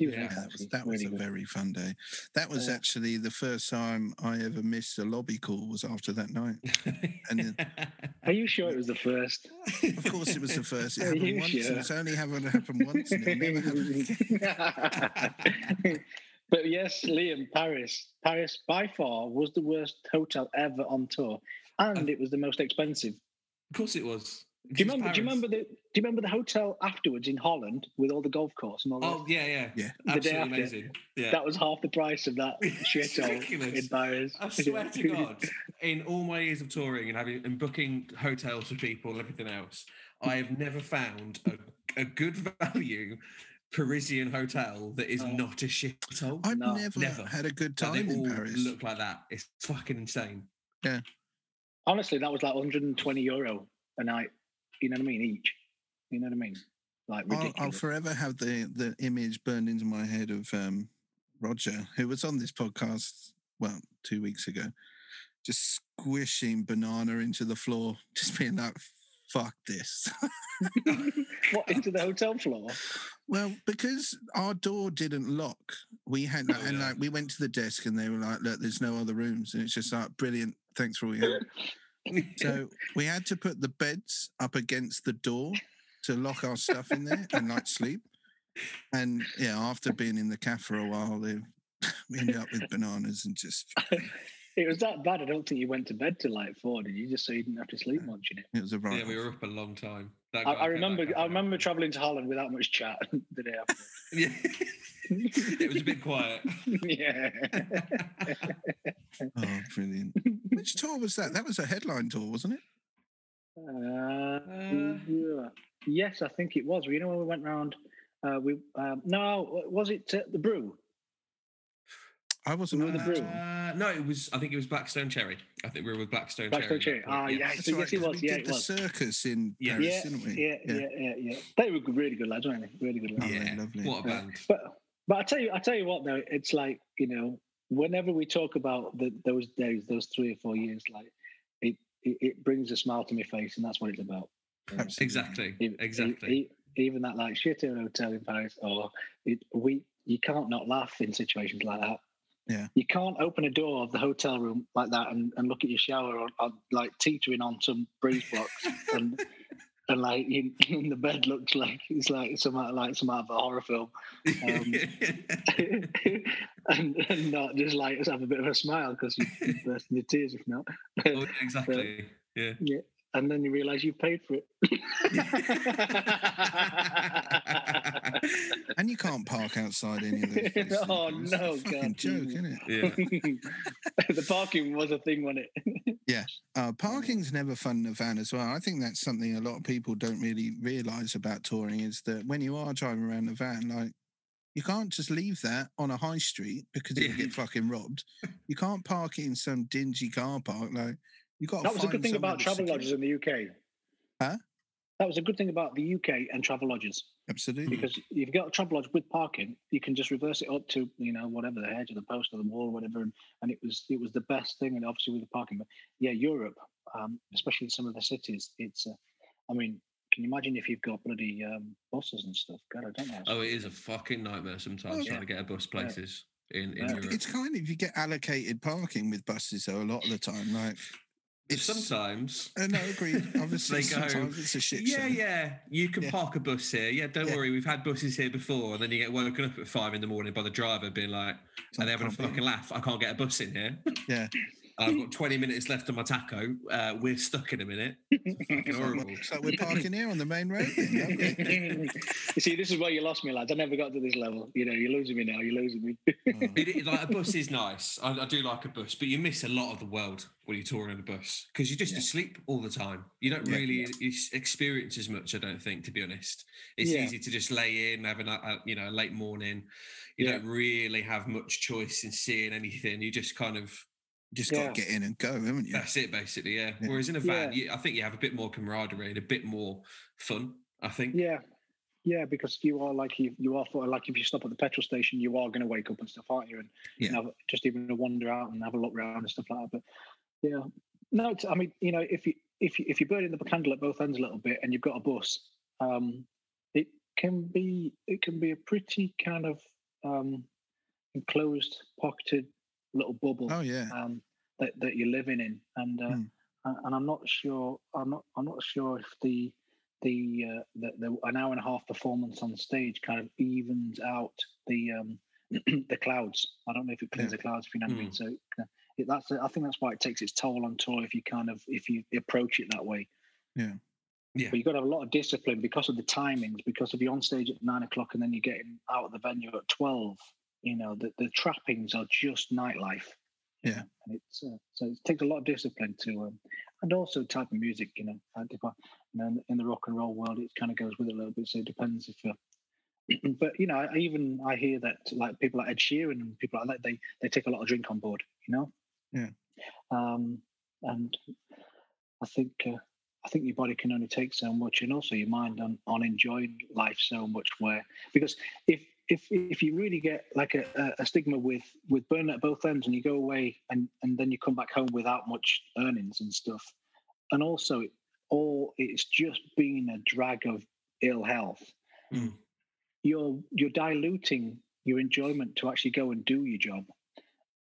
Yeah, nice, that was that was a good. very fun day. That was actually the first time I ever missed a lobby call was after that night. And Are you sure it was the first? Of course, it was the first. It Are happened once, sure? and it's only ever happened once, and it never happened. but yes, Liam, Paris. Paris by far was the worst hotel ever on tour, and it was the most expensive. of course it was. Do you remember? Do you remember the? Do you remember the hotel afterwards in Holland with all the golf course and all oh, that? Oh yeah, yeah, Yeah. The day absolutely after. amazing. Yeah, That was half the price of that It's shithole in Paris. I swear to God, in all my years of touring and having and booking hotels for people and everything else, I have never found a, a good value Parisian hotel that is Oh. not a shit shithole. I've No, never, never. had a good Like, time they in all Paris. look like that. It's fucking insane. Honestly, that was like 120 euro a night. You know what I mean? Each. You know what I mean? Like I'll, ridiculous. I'll forever have the the image burned into my head of um, Roger, who was on this podcast well two weeks ago, just squishing banana into the floor, just being like, "Fuck this." what into the hotel floor? Well, because our door didn't lock, we had Oh, and yeah. like we went to the desk and they were like, "Look, there's no other rooms," and it's just like, "Brilliant, thanks for all your help." so we had to put the beds up against the door to lock our stuff in there and not sleep. And yeah, after being in the cafe for a while, they, we ended up with bananas and just It was that bad. I don't think you went to bed till like four, did you? Just so you didn't have to sleep much in it. it was a right. yeah, we were up a long time. That I, I remember. I remember traveling to Holland without much chat the day after. Yeah, it was a bit quiet. yeah. Oh, brilliant! Which tour was that? That was a headline tour, wasn't it? Uh, Uh, yeah. Yes, I think it was. You know when we went round. Uh, we um, no, was it uh, the brew? I wasn't Were on the that Brew? Uh, no, it was. I think it was Black Stone Cherry. I think we were with Black Stone, Blackstone Cherry. at Cherry. that point, Ah, yeah. That's yes, right, it 'cause was. We Yeah, did it the was. circus in Yeah. Paris, Yeah, didn't we? yeah, yeah, yeah, yeah. They were really good lads, weren't they? Really good lads. they're Yeah, lovely. what a Yeah. band. But but I tell you, I tell you what though, it's like you know, whenever we talk about the, those days, those three or four years, like it, it, it brings a smile to my face, and that's what it's about. Absolutely. Exactly. Even- Exactly. even that like shit in a hotel in Paris, or it, we you can't not laugh in situations like that. Yeah. You can't open a door of the hotel room like that and, and look at your shower on, on like teetering on some breeze blocks and and like you, in the bed looks like it's like some out like some out of a horror film um, and, and not just like just have a bit of a smile because you burst into tears if not Oh, exactly. Yeah. And then you realize you paid for it And you can't park outside any of those. places. Oh, It's no, a fucking God, joke, isn't it? yeah. the parking was a thing, wasn't it? Uh, parking's never fun in a van as well. I think that's something a lot of people don't really realise about touring is that when you are driving around the van, like you can't just leave that on a high street because you'll Yeah. get fucking robbed. You can't park it in some dingy car park. Like you got. That was a good thing about travel lodges in the UK. Huh? That was a good thing about the UK and travel lodges Absolutely. because if you've got a travel lodge with parking, you can just reverse it up to you know whatever the edge of the post or the wall or whatever, and, and it was it was the best thing. And obviously with the parking, but yeah, Europe, um, especially in some of the cities, it's. Uh, I mean, can you imagine if you've got bloody um, buses and stuff? God, I don't know. Oh, it is a fucking nightmare sometimes Well, trying to get a bus places in, in Yeah. Europe. It's kind of you get allocated parking with buses though a lot of the time. Like it's sometimes. Uh, no, agreed. Obviously, They go, sometimes it's a shit Yeah, show. yeah. You can Yeah. park a bus here. Yeah, don't Yeah. worry. We've had buses here before. And then you get woken up at five in the morning by the driver being like, It's are they having a fucking laugh? I can't get a bus in here. Yeah. I've got 20 minutes left on my tacho. Uh, we're stuck in a minute. Fucking It's horrible. we're- like we're parking here on the main road. then, you see, this is where you lost me, lads. I never got to this level. You know, you're losing me now. You're losing me. Oh. It, it- like a bus is nice. I, I do like a bus, but you miss a lot of the world when you're touring on a bus because you're just Yeah. asleep all the time. You don't Yeah. really ex- experience as much. I don't think, to be honest. It's Yeah. easy to just lay in, have a, a you know a late morning. You Yeah. don't really have much choice in seeing anything. You just kind of Just Yeah. got to get in and go, haven't you? that's it, basically. Yeah. Yeah. Whereas in a van, Yeah. you, I think you have a bit more camaraderie and a bit more fun. I think. Yeah, yeah, because you are like you, you are for like if you stop at the petrol station, you are going to wake up and stuff, aren't you? And, Yeah. and have, just even to wander out and have a look around and stuff like that. But yeah, no, it's, I mean, you know, if you if you if you're burning the candle at both ends a little bit and you've got a bus, um, it can be it can be a pretty kind of um, enclosed, pocketed little bubble Oh yeah. um, that that you're living in, and uh, Hmm. and and I'm not sure. I'm not. I'm not sure if the the, uh, the the an hour and a half performance on stage kind of evens out the um, the clouds. I don't know if it clears the clouds. If you know what I mean. So uh, it, that's. I think that's why it takes its toll on tour if you kind of if you approach it that way. Yeah. Yeah. But you've got to have a lot of discipline because of the timings. Because if you're on stage at nine o'clock and then you're getting out of the venue at twelve, you know the, the trappings are just nightlife. Yeah. And it's uh, so it takes a lot of discipline to, um, and also type of music. You know, I dep- you know, in- in the rock and roll world, it kind of goes with it a little bit. So it depends if you're. but you know, I even I hear that like people like Ed Sheeran and people like that, they they take a lot of drink on board. You know. Yeah. Um, and I think uh, I think your body can only take so much, and also your mind on on enjoying life so much. Where because if if if you really get like a, a- stigma with with burning at both ends and you go away and and then you come back home without much earnings and stuff, and also it, all it's just been a drag of ill health. Mm. You're you're diluting your enjoyment to actually go and do your job,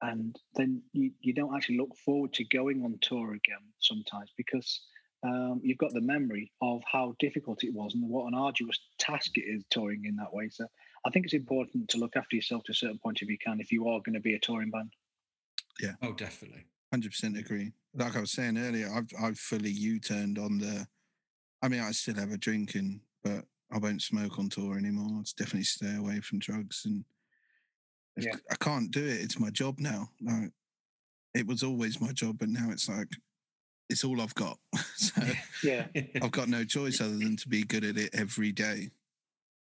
and then you you don't actually look forward to going on tour again sometimes because. Um, you've got the memory of how difficult it was and what an arduous task it is touring in that way. So I think it's important to look after yourself to a certain point if you can, if you are going to be a touring band. Yeah. Oh, definitely. Hundred percent agree. Like I was saying earlier, I've I've fully U-turned on the. I mean, I still have a drinking, but I won't smoke on tour anymore. It's definitely stay away from drugs, and if- Yeah. I can't do it. It's my job now. Like it was always my job, but now it's like it's all I've got. so Yeah. I've got no choice other than to be good at it every day.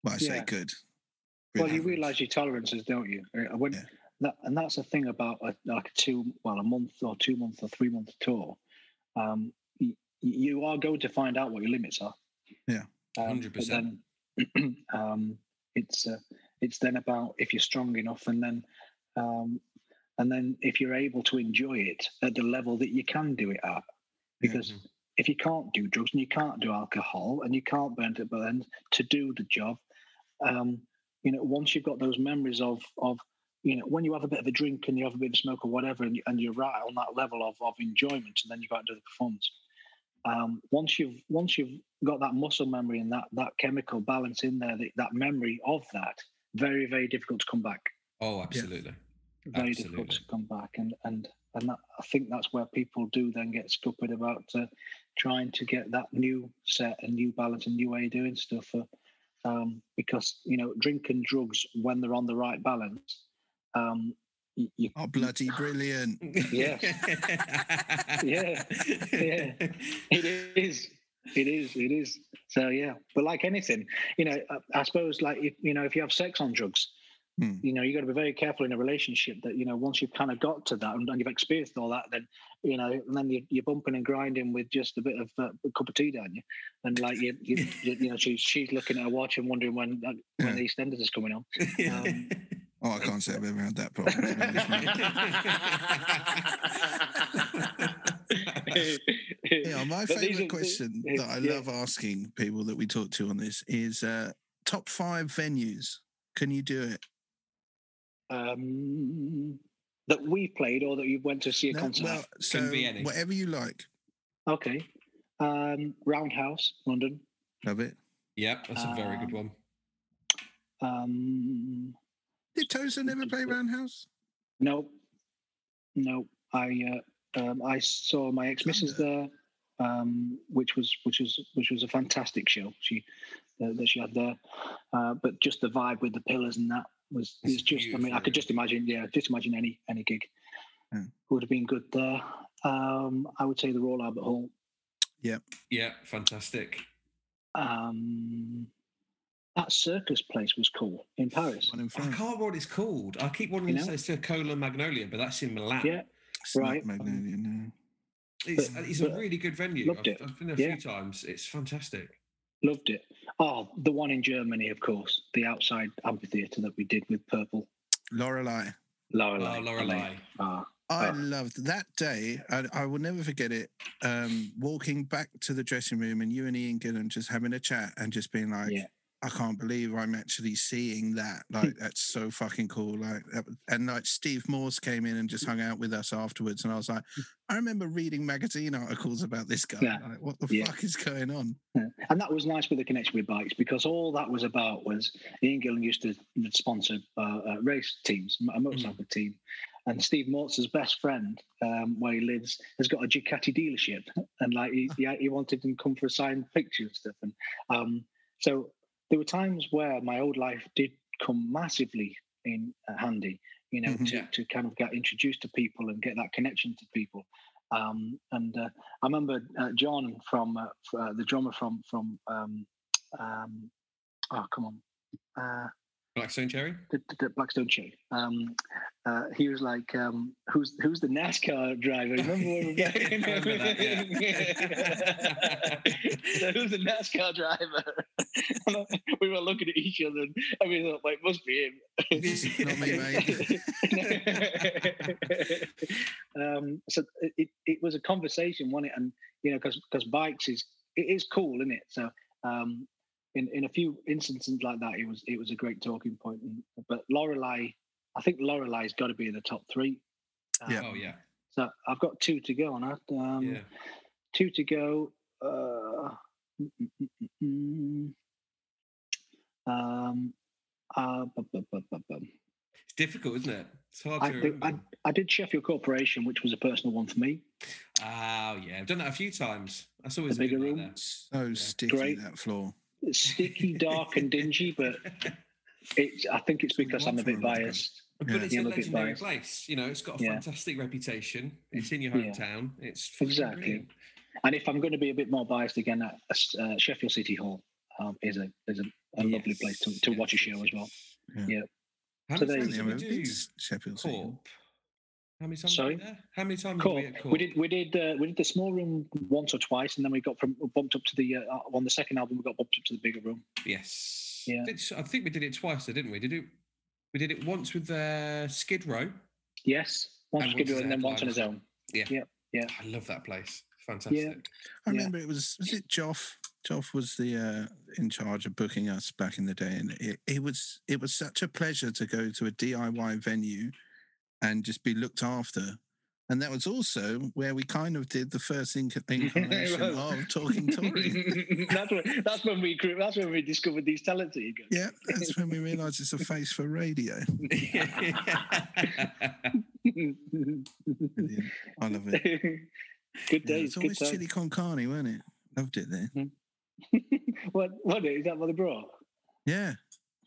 Well, I say Yeah. good. Well, you realise your tolerances, don't you? Uh, When Yeah. that, and that's the thing about a, like a two, well, a month or two month or three month tour. Um, you, you are going to find out what your limits are. Yeah. Um, but 100%. then um, it's uh, it's then about if you're strong enough, and then um, and then if you're able to enjoy it at the level that you can do it at, because Mhm. if you can't do drugs and you can't do alcohol and you can't burn it, but then to do the job, um, you know, once you've got those memories of of you know, when you have a bit of a drink and you have a bit of smoke or whatever, and, you, and you're right on that level of, of enjoyment, and then you got to do the performance. Um, once you've once you've got that muscle memory and that that chemical balance in there, that, that memory of that, very very difficult to come back. Oh, absolutely. Very difficult to come back, and and and that, I think that's where people do then get stupid about uh, trying to get that new set and new balance and new way of doing stuff. Uh, um, because you know, drink and drugs when they're on the right balance, um, you, you Oh, bloody brilliant. Yes. Yeah. Yeah. It is. It is. It is. So yeah, but like anything, you know, I, I suppose like if, you know, if you have sex on drugs, Hmm. you know, you got to be very careful in a relationship that you know once you've kind of got to that and, and you've experienced all that, then you know, and then you, you're bumping and grinding with just a bit of uh, a cup of tea down you, and like you, you, you, you know, she's she's looking at her watch and wondering when uh, when Yeah. EastEnders is coming on. Um, Oh, I can't say I've ever had that problem. to be honest, mate. Yeah, my But favourite are- question yeah, that I yeah. love asking people that we talk to on this is uh, top five venues. Can you do it? Um, that we played or that you went to see a No, concert. well, so be any. whatever you like. Okay. Um, Roundhouse, London. Love it. Yep, that's a very good Um, one. Um, Did Tozer never play Roundhouse? no, no. I uh, um, I saw my ex missus there, um, which was which was which was a fantastic show. She uh, that she had there, uh, but just the vibe with the pillars and that was It's it's just. I mean, I could just imagine. Yeah, just imagine any any gig Hmm. would have been good there. Um, I would say the Royal Albert Hall. Yeah, Yeah. fantastic. Um, that circus place was cool in Paris. One in I front. can't remember what it's called. I keep wanting You to know? say Circolo Magnolia, but that's in Milan. Yeah, It's right. Magnolia, no. It's, But- it's a really good venue. loved I've, it. I've been there a Yeah. few times. It's fantastic. Loved it. Oh, the one in Germany, of course, the outside amphitheatre that we did with Purple. Lorelei. Lorelei. Oh, Lorelei. Ah, I Oh. loved that day. I, I will never forget it. Um, walking back to the dressing room and you and Ian Gillan just having a chat and just being like, Yeah. I can't believe I'm actually seeing that. Like, that's so fucking cool. Like, and like Steve Morse came in and just hung out with us afterwards. And I was like, I remember reading magazine articles about this guy. Yeah. Like, what the Yeah. fuck is going on? Yeah. And that was nice with the connection with bikes because all that was about was Ian Gillan used to sponsor uh, uh, race teams, a motorcycle team. And Steve Morse's best friend, um, where he lives, has got a Ducati dealership, and like he, he, he wanted him to come for a signed picture and stuff. And um, so there were times where my old life did come massively in uh, handy, you know, Mhm. to, to kind of get introduced to people and get that connection to people. Um, and uh, I remember uh, John from uh, uh, the drummer from from um, um, oh come on, uh, Black Stone Cherry. the, Black Stone Cherry. Um, uh, he was like, um, "Who's who's the NASCAR driver?" Remember when we were Yeah, remember that, so who's the NASCAR driver? We were looking at each other, and I mean, thought, it must be him. Not me, mate. um, so it, it, it was a conversation, wasn't it? And you know, because because bikes is it is cool, isn't it? So um, in in a few instances like that, it was it was a great talking point. And, but Lorelei, I think Lorelei's got to be in the top three. Yeah. Um, Oh yeah, So I've got two to go on that. Um, yeah. Two to go. Uh, mm, mm, mm, um, uh, bu- bu- bu- bu- bu- It's difficult, isn't it? It's hard I, to did- I. I did Sheffield Corporation, which was a personal one for me. Oh yeah, I've done that a few times. That's always The a good bigger one room? So sticky Great. that floor. It's sticky, dark, and dingy, but it's. I think it's because I'm a bit biased. But Yeah. it's Yeah, a legendary biased. place. You know, it's got a Yeah. fantastic reputation. It's in your Yeah. hometown. It's Exactly. brilliant. And if I'm going to be a bit more biased again, uh, uh, Sheffield City Hall um, is a is a, a lovely place to, Yes, to watch a show as well. yes. Yeah. How So many times you we do Sheffield City. Corp? How many times Sorry? there? How many times Cool. were we at Corp? We did we did uh, we did the small room once or twice, and then we got from bumped up to the uh, on the second album. We got bumped up to the bigger room. Yes. Yeah. Did- I think we did it twice, though, didn't we? Did it? We did it once with uh, Skid Row. Yes, once And Skid Row and then once on his own. Yeah. Yeah. I love that place. Fantastic. Yeah. I Yeah. remember it was was it Joff? Joff was the uh, in charge of booking us back in the day, and it, it was it was such a pleasure to go to a DIY venue and just be looked after. And that was also where we kind of did the first inc- incarnation of talking touring. that's when that's when we grew, that's when we discovered these talents that. Yeah, that's when we realised it's a face for radio. Brilliant. I love it. good Yeah, days, it's good always chili con carne, wasn't it? Loved it there. Hmm. what what is that? What they brought? Yeah.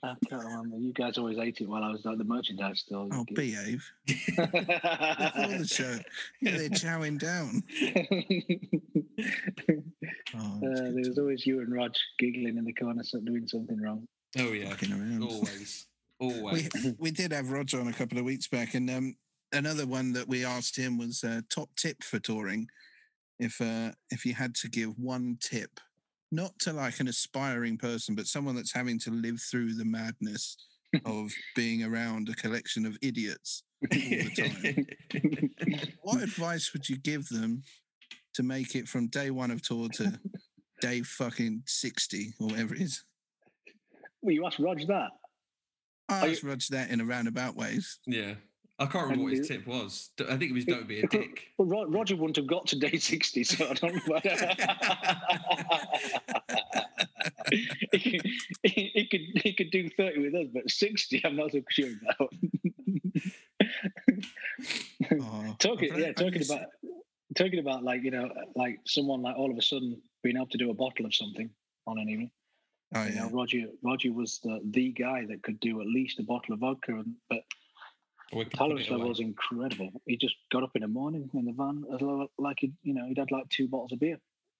I can't remember. You guys always ate it while I was at the merchandise store. Oh, behave. Before the show, yeah, they're chowing down. Oh, Uh, there was always you and Rog giggling in the corner, so doing something wrong. oh yeah. fucking around. Always. we, Always. we did have Roger on a couple of weeks back, and um, another one that we asked him was uh, top tip for touring. If uh, if you had to give one tip, not to like an aspiring person, but someone that's having to live through the madness of being around a collection of idiots all the time, what advice would you give them to make it from day one of tour to day fucking sixty or whatever it is? Well, you asked Rog that. I Are you- asked Roger that in a roundabout ways. yeah. I can't remember what his tip was. I think it was don't be a dick. Well, Roger wouldn't have got to day 60, so I don't know. he, could- he, he could he could do 30 with us, but 60, I'm not so sure about. Oh, talking, yeah, talking about talking about like you know, like someone like all of a sudden being able to do a bottle of something on an evening. Oh You yeah. know, Roger Roger was the the guy that could do at least a bottle of vodka, and, but Or we could put tolerance level was incredible. He just got up in the morning in the van as low, like he, you know, he'd had like two bottles of beer.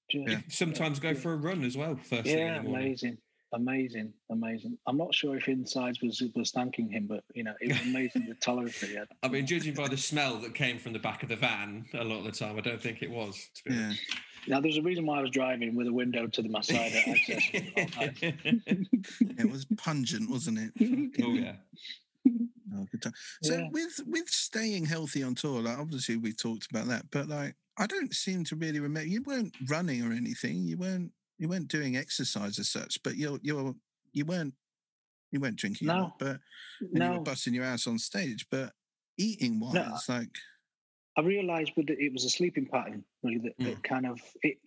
Just- Yeah. Sometimes go for a run as well. First thing in yeah, the amazing, amazing, amazing. I'm not sure if insides was was thanking him, but you know, it was amazing the tolerance that he had. I mean, judging by the smell that came from the back of the van, a lot of the time, I don't think it was. To be Yeah. Now, there's a reason why I was driving with a window to the my side access. It was pungent, wasn't it? oh yeah. Oh, good time. So Yeah. with with staying healthy on tour, like obviously we talked about that, but like I don't seem to really remember. You weren't running or anything. You weren't you weren't doing exercise as such. But you're you're you weren't you weren't drinking. No. lot, but and you were No, busting your ass on stage. But eating wise, like I realised with it, was a sleeping pattern really that, that kind of it,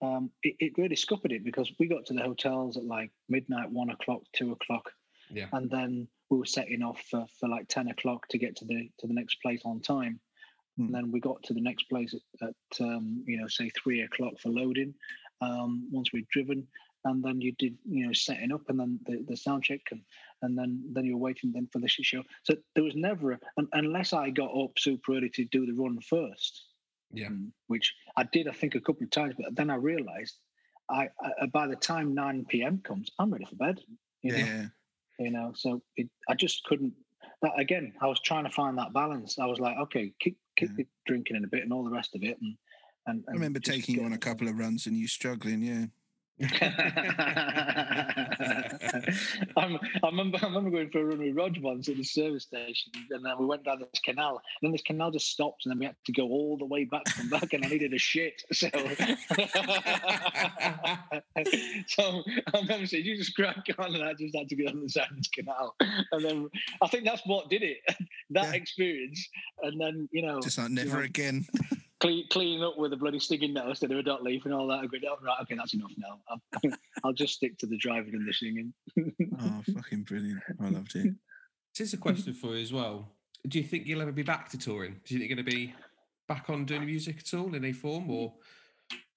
um, it. It really scuppered it because we got to the hotels at like midnight, one o'clock, two o'clock, Yeah. and then we were setting off for, for like 10 o'clock to get to the to the next place on time Hmm. and then we got to the next place at, at um, you know say three o'clock for loading um, once we'd driven and then you did you know setting up and then the, the sound check and and then then you were waiting then for the shit show so there was never a, un, unless i got up super early to do the run first Yeah. um, which i did i think a couple of times but then i realized I, I by the time 9 p.m comes i'm ready for bed you know? yeah, you know. So it, I just couldn't. That again, I was trying to find that balance. I was like, okay, keep keep Yeah. drinking in a bit and all the rest of it, and and, I remember taking you on a couple of runs and you struggling. Yeah. I'm, I remember I remember going for a run with Rog once at the service station, and then we went down this canal. And then this canal just stopped, and then we had to go all the way back from back, and I needed a shit. So, so I remember saying, "You just crack on," and I just had to get on the side of this canal. And then I think that's what did it. That Yeah. experience, and then you know, Just like never know, again. Clean, cleaning up with a bloody stinging nose instead of a dot leaf and all that. I go, oh, right, okay, that's enough now. I'll, I'll just stick to the driving and the singing. Oh, fucking brilliant. I loved it. This is a question for you as well. Do you think you'll ever be back to touring? Do you think you're going to be back on doing music at all in any form, or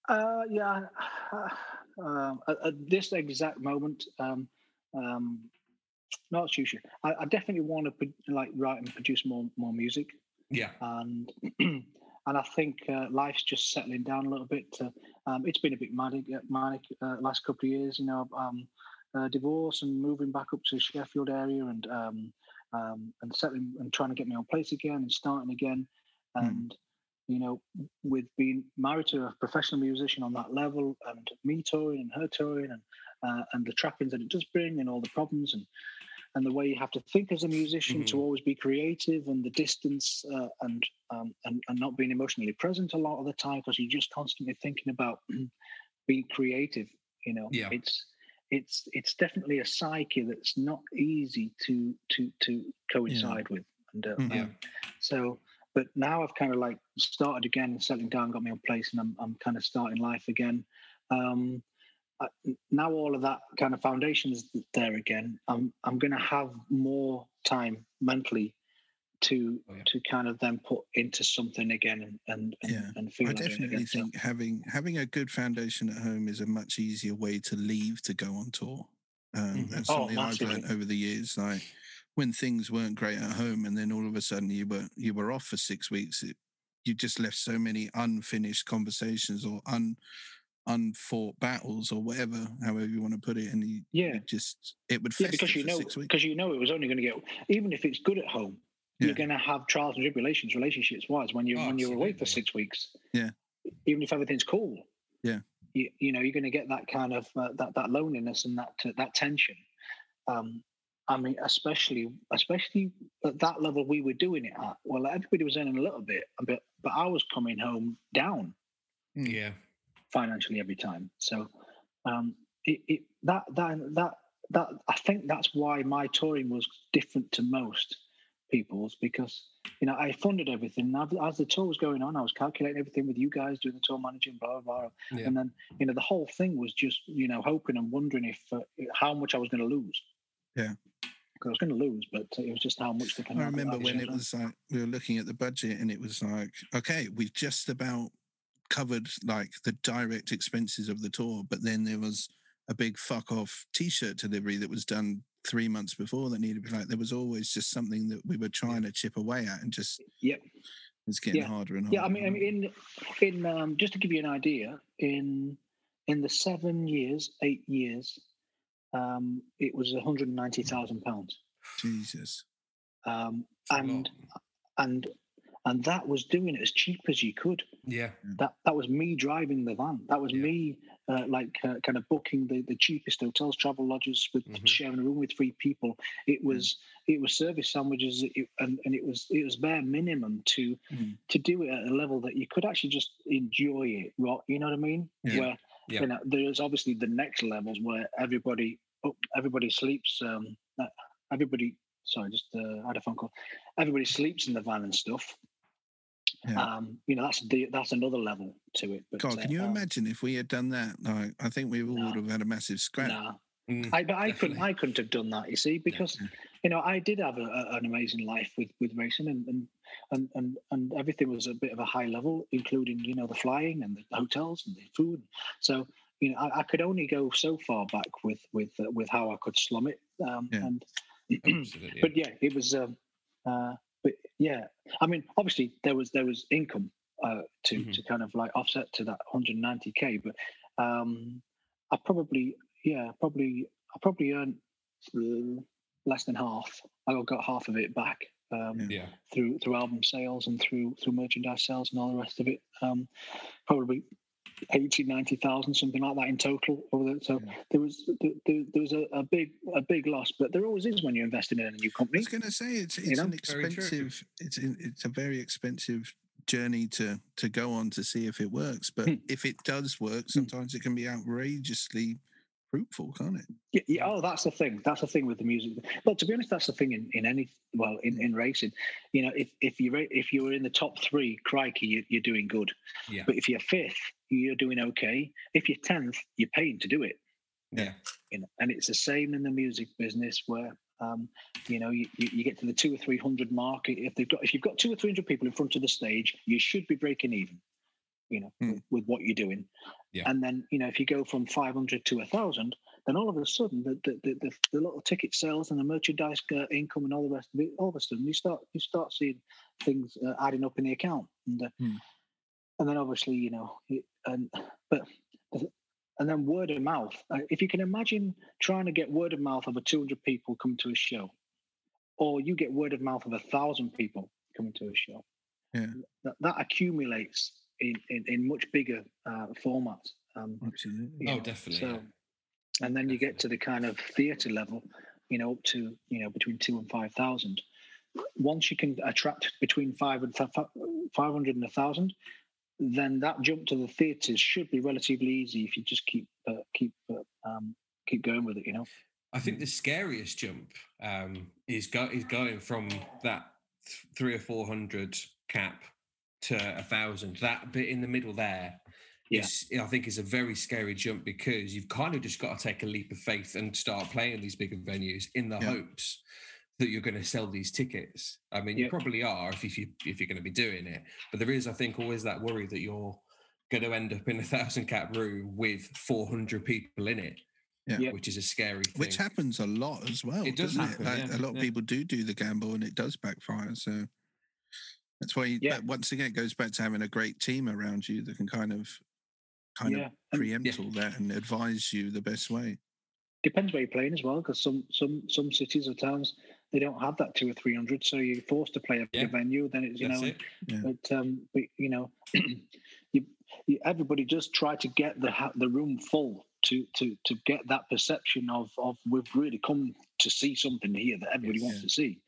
Uh, yeah, um, at, at this exact moment, um, um, not too sure. I, I definitely want to like write and produce more more music, yeah, and and I think uh, life's just settling down a little bit. To, um, it's been a bit manic, uh, manic uh, last couple of years. You know, um, uh, divorce and moving back up to the Sheffield area and um, um, and settling and trying to get my own place again and starting again. Hmm. And you know, with being married to a professional musician on that level, and me touring and her touring, and uh, and the trappings that it does bring, and all the problems, and and the way you have to think as a musician to Mhm. always be creative, and the distance, uh, and, um, and and not being emotionally present a lot of the time because you're just constantly thinking about being creative. You know, Yeah. it's it's it's definitely a psyche that's not easy to to to coincide with, and uh, Mhm. Yeah. um, so. But now I've kind of like started again and settling down, got me own place, and I'm I'm kind of starting life again. Um, now all of that kind of foundation is there again. I'm I'm going to have more time mentally to Oh, yeah. to kind of then put into something again and and and, Yeah. and feel I like definitely again. Think having having a good foundation at home is a much easier way to leave to go on tour. Um, Mhm. That's Oh, something I've massively. learned over the years. Like when things weren't great at home, and then all of a sudden you were you were off for six weeks. It, you just left so many unfinished conversations or un unfought battles or whatever, however you want to put it, and you, Yeah. you just it would Yeah, because you for know, because you know it was only going to get. Even if it's good at home, Yeah. you're going to have trials and tribulations, relationships wise, when you Oh, when you're away for six weeks. Yeah. Even if everything's cool. Yeah. You, you know, you're going to get that kind of uh, that that loneliness and that uh, that tension. Um, I mean, especially especially at that level we were doing it at. Well, everybody was earning a little bit, but but I was coming home down yeah, financially every time. So um, it, it that that that that I think that's why my touring was different to most people's because you know I funded everything. As, as the tour was going on, I was calculating everything with you guys doing the tour managing, blah blah blah. yeah. And then you know the whole thing was just you know hoping and wondering if uh, how much I was going to lose. Yeah. I was going to lose, but it was just how much. The I remember when it was like we were looking at the budget and it was like, okay, we've just about covered like the direct expenses of the tour, but then there was a big fuck off t-shirt delivery that was done three months before that needed to be like there was always just something that we were trying to chip away at and just Yep. it's getting Yeah. harder and harder. Yeah, I mean, I mean, in in um, just to give you an idea, in in the seven years, eight years, um, it was one hundred and ninety thousand pounds. Jesus. um, It's lot. and and and that was doing it as cheap as you could. yeah, That that was me driving the van. That was Yeah. me, uh, like uh, kind of booking the, the cheapest hotels, travel lodges, with Mhm. sharing a room with three people. It was it was service sandwiches, it, and and it was it was bare minimum to Mm. to do it at a level that you could actually just enjoy it. Right? You know what I mean? Yeah. Where Yeah. you know there's obviously the next levels where everybody oh, everybody sleeps. Um, uh, everybody. Sorry, just uh, had a phone call. Everybody sleeps in the van and stuff. Yeah. Um, you know, that's the that's another level to it. But, God, can uh, you um, imagine if we had done that? Like, I think we all No. would have had a massive scrap. Nah, Mm, I but I couldn't. I couldn't have done that. You see, because you know I did have a, a- an amazing life with with racing, and and, and and and everything was a bit of a high level, including you know the flying and the hotels and the food. So you know I, I could only go so far back with with uh, with how I could slum it. Um, Yeah. And absolutely. but yeah, it was. Um, uh, but yeah, I mean, obviously there was there was income uh, to Mhm. to kind of like offset to that 190k, but um, I probably yeah probably I probably earned less than half. I got half of it back um, Yeah. Yeah. through through album sales and through through merchandise sales and all the rest of it. Um, probably 80, 90,000, something like that in total. Over the, so Yeah. there was there, there there was a, a big a big loss, but there always is when you're investing in a new company. I company. was going to say it's it's know? an expensive it's in, it's a very expensive journey to to go on to see if it works. But Hmm. if it does work, sometimes it can be outrageously fruitful, can't it? Yeah, yeah, oh, that's the thing. That's the thing with the music. Well, to be honest, that's the thing in, in any well in, in racing. You know, if if you if you were in the top three, crikey, you, you're doing good. Yeah. But if you're fifth, you're doing okay. If you're tenth, you're paying to do it. Yeah. You know, and it's the same in the music business where um, you know you, you you get to the two or three hundred mark. If they've got if you've got two or three hundred people in front of the stage, you should be breaking even. You know, Hmm. with, with what you're doing. Yeah. And then you know if you go from five hundred to a thousand, then all of a sudden the the, the, the, the little ticket sales and the merchandise uh, income and all the rest of it, all of a sudden you start you start seeing things uh, adding up in the account, and uh, Hmm. and then obviously you know, it- and but and then word of mouth. Uh, if you can imagine trying to get word of mouth of a two hundred people coming to a show, or you get word of mouth of a thousand people coming to a show, Yeah. that, that accumulates in, in, in much bigger uh, formats. Um, Absolutely. Oh, know, definitely. so- and then you get to the kind of theatre level, you know, up to you know between two and five thousand. Once you can attract between five and five hundred and a thousand, then that jump to the theatres should be relatively easy if you just keep uh, keep uh, um, keep going with it. You know. I think the scariest jump um, is go is going from that th- three or four hundred cap to a thousand. That bit in the middle there Yeah. I think, is a very scary jump because you've kind of just got to take a leap of faith and start playing these bigger venues in the Yeah. hopes that you're going to sell these tickets. I mean, you probably are if, if you if you're going to be doing it, but there is, I think, always that worry that you're going to end up in a thousand cap room with 400 people in it, Yeah. Yeah. which is a scary thing. Which happens a lot as well. It does doesn't happen, Like, yeah, a lot of yeah. people do do the gamble, and it does backfire. So that's why. You, Yeah. once again, it goes back to having a great team around you that can kind of, kind yeah. of preempt Yeah. all that and advise you the best way. depends where you're playing as well, because some some some cities or towns they don't have that two or three hundred, so you're forced to play a bigger Yeah. venue. Then it's you That's know. it. Yeah. But um, but, you know, you, you, everybody just try to get the ha- the room full to to to get that perception of of we've really come to see something here that everybody Yes. wants to see,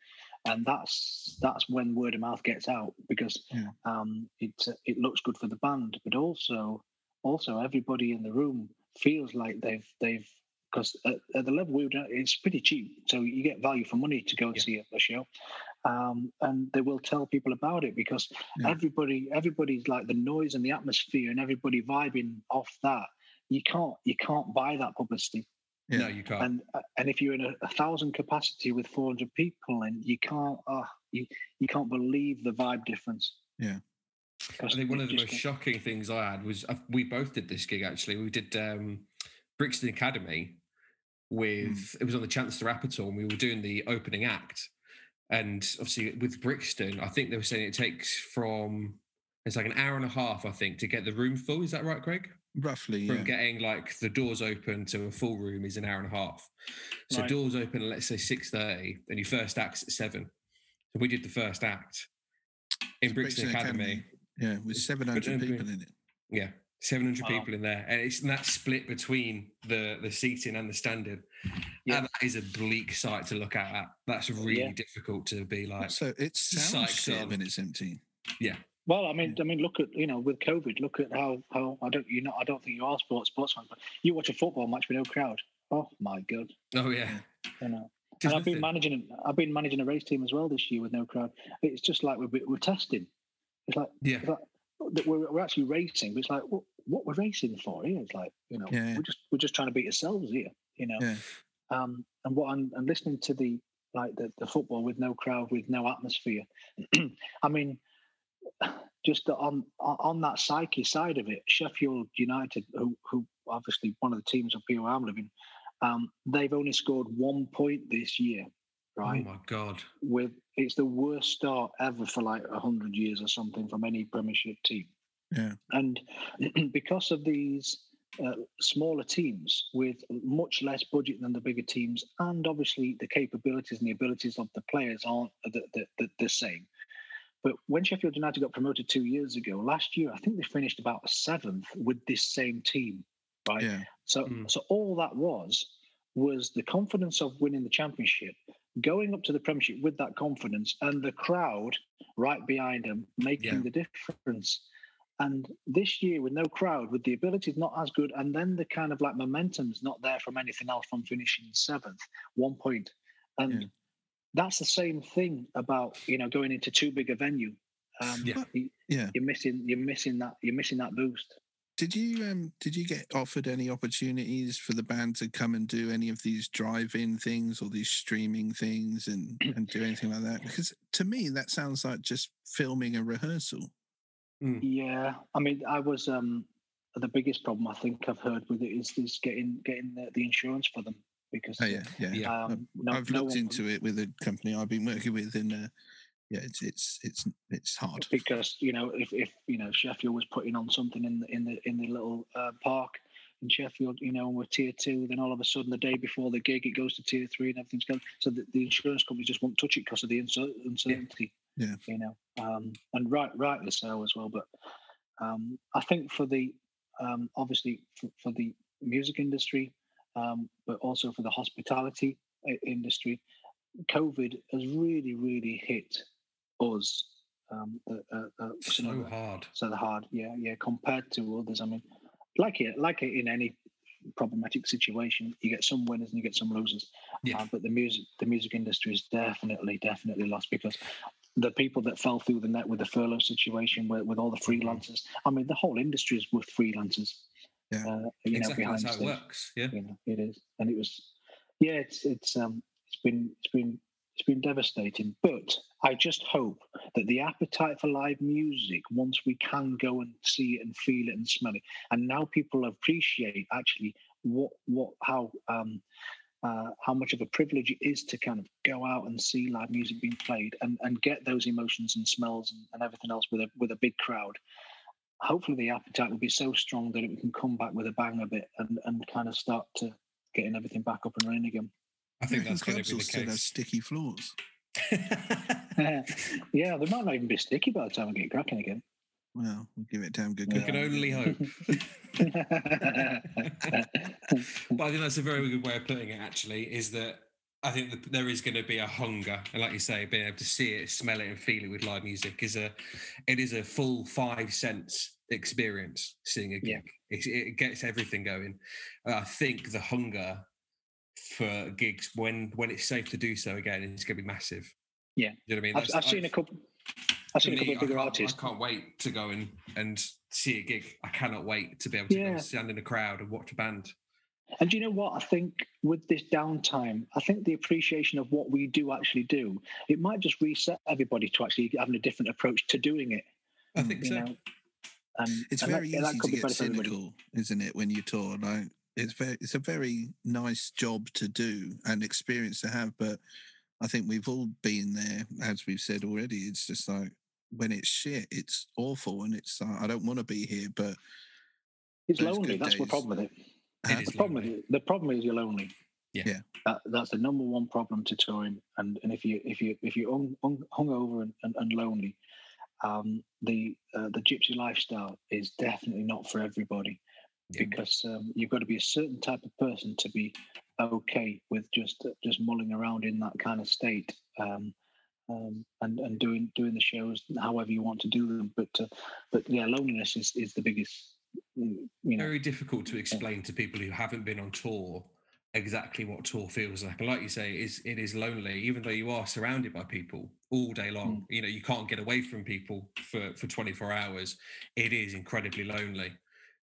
and that's that's when word of mouth gets out because Yeah. um, it uh, it looks good for the band, but also also everybody in the room feels like they've they've because at, at the level we were doing, it's pretty cheap, so you get value for money to go and Yeah. see a, a show, um, and they will tell people about it because Yeah. everybody everybody's like the noise and the atmosphere and everybody vibing off that. You can't you can't buy that publicity, Yeah. No, you can't. and uh, and if you're in a, a thousand capacity with four hundred people, and you can't uh, you you can't believe the vibe difference. Yeah. I think one of the just most go- shocking things I had was uh, we both did this gig actually. We did um, Brixton Academy with it was on the Chancellor Apatow, and we were doing the opening act. And obviously, with Brixton, I think they were saying it takes from it's like an hour and a half, I think, to get the room full. Is that right, Craig? Roughly, From yeah. getting like the doors open to a full room is an hour and a half. So Right. doors open at let's say six thirty, and your first act's at seven. So we did the first act in Brixton, Brixton Academy. Academy. yeah, with It's- seven but hundred don't people in it. Yeah, seven hundred Wow. people in there, and it's and that's split between the the seating and the standing. Yeah. And that is a bleak sight to look at. That's really Yeah. difficult to be like. So it's sounds shit on. when it's empty. Well, I mean, I mean, look at you know with COVID, look at how how I don't you know I don't think you are sports sportsman, but you watch a football match with no crowd. Oh my god, Oh yeah, you know. Just and I've been managing I've been managing a race team as well this year with no crowd. It's just like we're we're testing. It's like yeah, it's like that we're, we're actually racing, but it's like what, what we're racing for here. It's like you know Yeah. we're just we're just trying to beat ourselves here. You know. Yeah. Um, and what I'm, I'm listening to the like the, the football with no crowd, with no atmosphere. I mean, just on on on that psyche side of it, Sheffield United, who who obviously one of the teams up here where I'm living, um, they've only scored one point this year, right? Oh my god, With it's the worst start ever for like hundred years or something from any Premiership team Yeah. and because of these uh, smaller teams with much less budget than the bigger teams, and obviously the capabilities and the abilities of the players aren't the, the, the, the same. But when Sheffield United got promoted two years ago, last year I think they finished about seventh with this same team, right? Yeah. So, Mm. so all that was was the confidence of winning the championship, going up to the Premiership with that confidence, and the crowd right behind them making Yeah. the difference. And this year, with no crowd, with the abilities not as good, and then the kind of like momentum's not there from anything else from finishing seventh, one point, and Yeah. That's the same thing about you know going into too big a venue. Um, Yeah. you- Yeah. you're missing, you're missing that, you're missing that boost. Did you um did you get offered any opportunities for the band to come and do any of these drive-in things or these streaming things and and do anything like that? Because to me that sounds like just filming a rehearsal. Yeah, I mean, I was um the biggest problem I think I've heard with it is is getting getting the, the insurance for them because Oh yeah, yeah. Yeah. um, no, I've no looked one- into it with a company I've been working with, and uh, yeah, it's it's it's it's hard. because you know if, if you know Sheffield was putting on something in the in the in the little uh, park in Sheffield, you know, and we're tier two, then all of a sudden the day before the gig it goes to tier three and everything's going. So the, the insurance company just won't touch it because of the uncer- uncertainty. Yeah. You know, um, and right rightly so as well. But um, I think for the um, obviously for, for the music industry, um, but also for the hospitality industry, COVID has really really hit us. Um, uh, uh, uh, So the- hard. so the hard, yeah, yeah. Compared to others, I mean, like it, like it in any problematic situation, you get some winners and you get some losers. Yeah. Uh, but the music, the music industry is definitely, definitely lost because the people that fell through the net with the furlough situation, with, with all the Mm-hmm. freelancers. I mean, the whole industry is with freelancers. Yeah. Uh, you Exactly. behind That's how it scenes. works. Yeah. You know, it is, and it was, yeah. It's it's um it's been it's been it's been devastating. But I just hope that the appetite for live music, once we can go and see it and feel it and smell it, and now people appreciate actually what what how um uh, how much of a privilege it is to kind of go out and see live music being played and, and get those emotions and smells and, and everything else with a with a big crowd. Hopefully, the appetite will be so strong that it can come back with a bang a bit and, and kind of start to getting everything back up and running again. I think that's going to be the still have case. sticky floors. yeah, they might not even be sticky by the time we get cracking again. Well, we'll give it a damn good we can only hope. but I think that's a very good way of putting it. Actually, is that I think that there is going to be a hunger, and like you say, being able to see it, smell it, and feel it with live music is a it is a full five sense experience. Seeing a Yeah. gig, it, it gets everything going. Uh, I think the hunger for gigs when when it's safe to do so again is going to be massive. Yeah. you know what I mean. I've, I've seen a I've- couple. I've seen a couple bigger artists. I can't wait to go and and see a gig. I cannot wait to be able to Yeah. and stand in a crowd and watch a band. And do you know what? I think with this downtime, I think the appreciation of what we do actually do, it might just reset everybody to actually having a different approach to doing it. I think You so. know, and It's and very that easy could to get better for everybody. cynical, isn't it, when you tour? Like it's very it's a very nice job to do and experience to have, but I think we've all been there, as we've said already. It's just like when it's shit, it's awful, and it's like, I don't want to be here, but It's lonely. good That's the problem with it. It The problem, lonely. is, the problem is you're lonely. Yeah. Yeah. That, that's the number one problem to touring. And and if you if you if you're hung, hung, hungover and, and, and lonely, um, the uh, the gypsy lifestyle is definitely not for everybody Yeah. because um, you've got to be a certain type of person to be okay with just just mulling around in that kind of state um, um, and and doing doing the shows however you want to do them. But uh, but yeah, loneliness is, is the biggest. mm, You know, Very difficult to explain to people who haven't been on tour exactly what tour feels like. Like you say, it is it is lonely, even though you are surrounded by people all day long. Mm. You know, you can't get away from people for for 24 hours. It is incredibly lonely.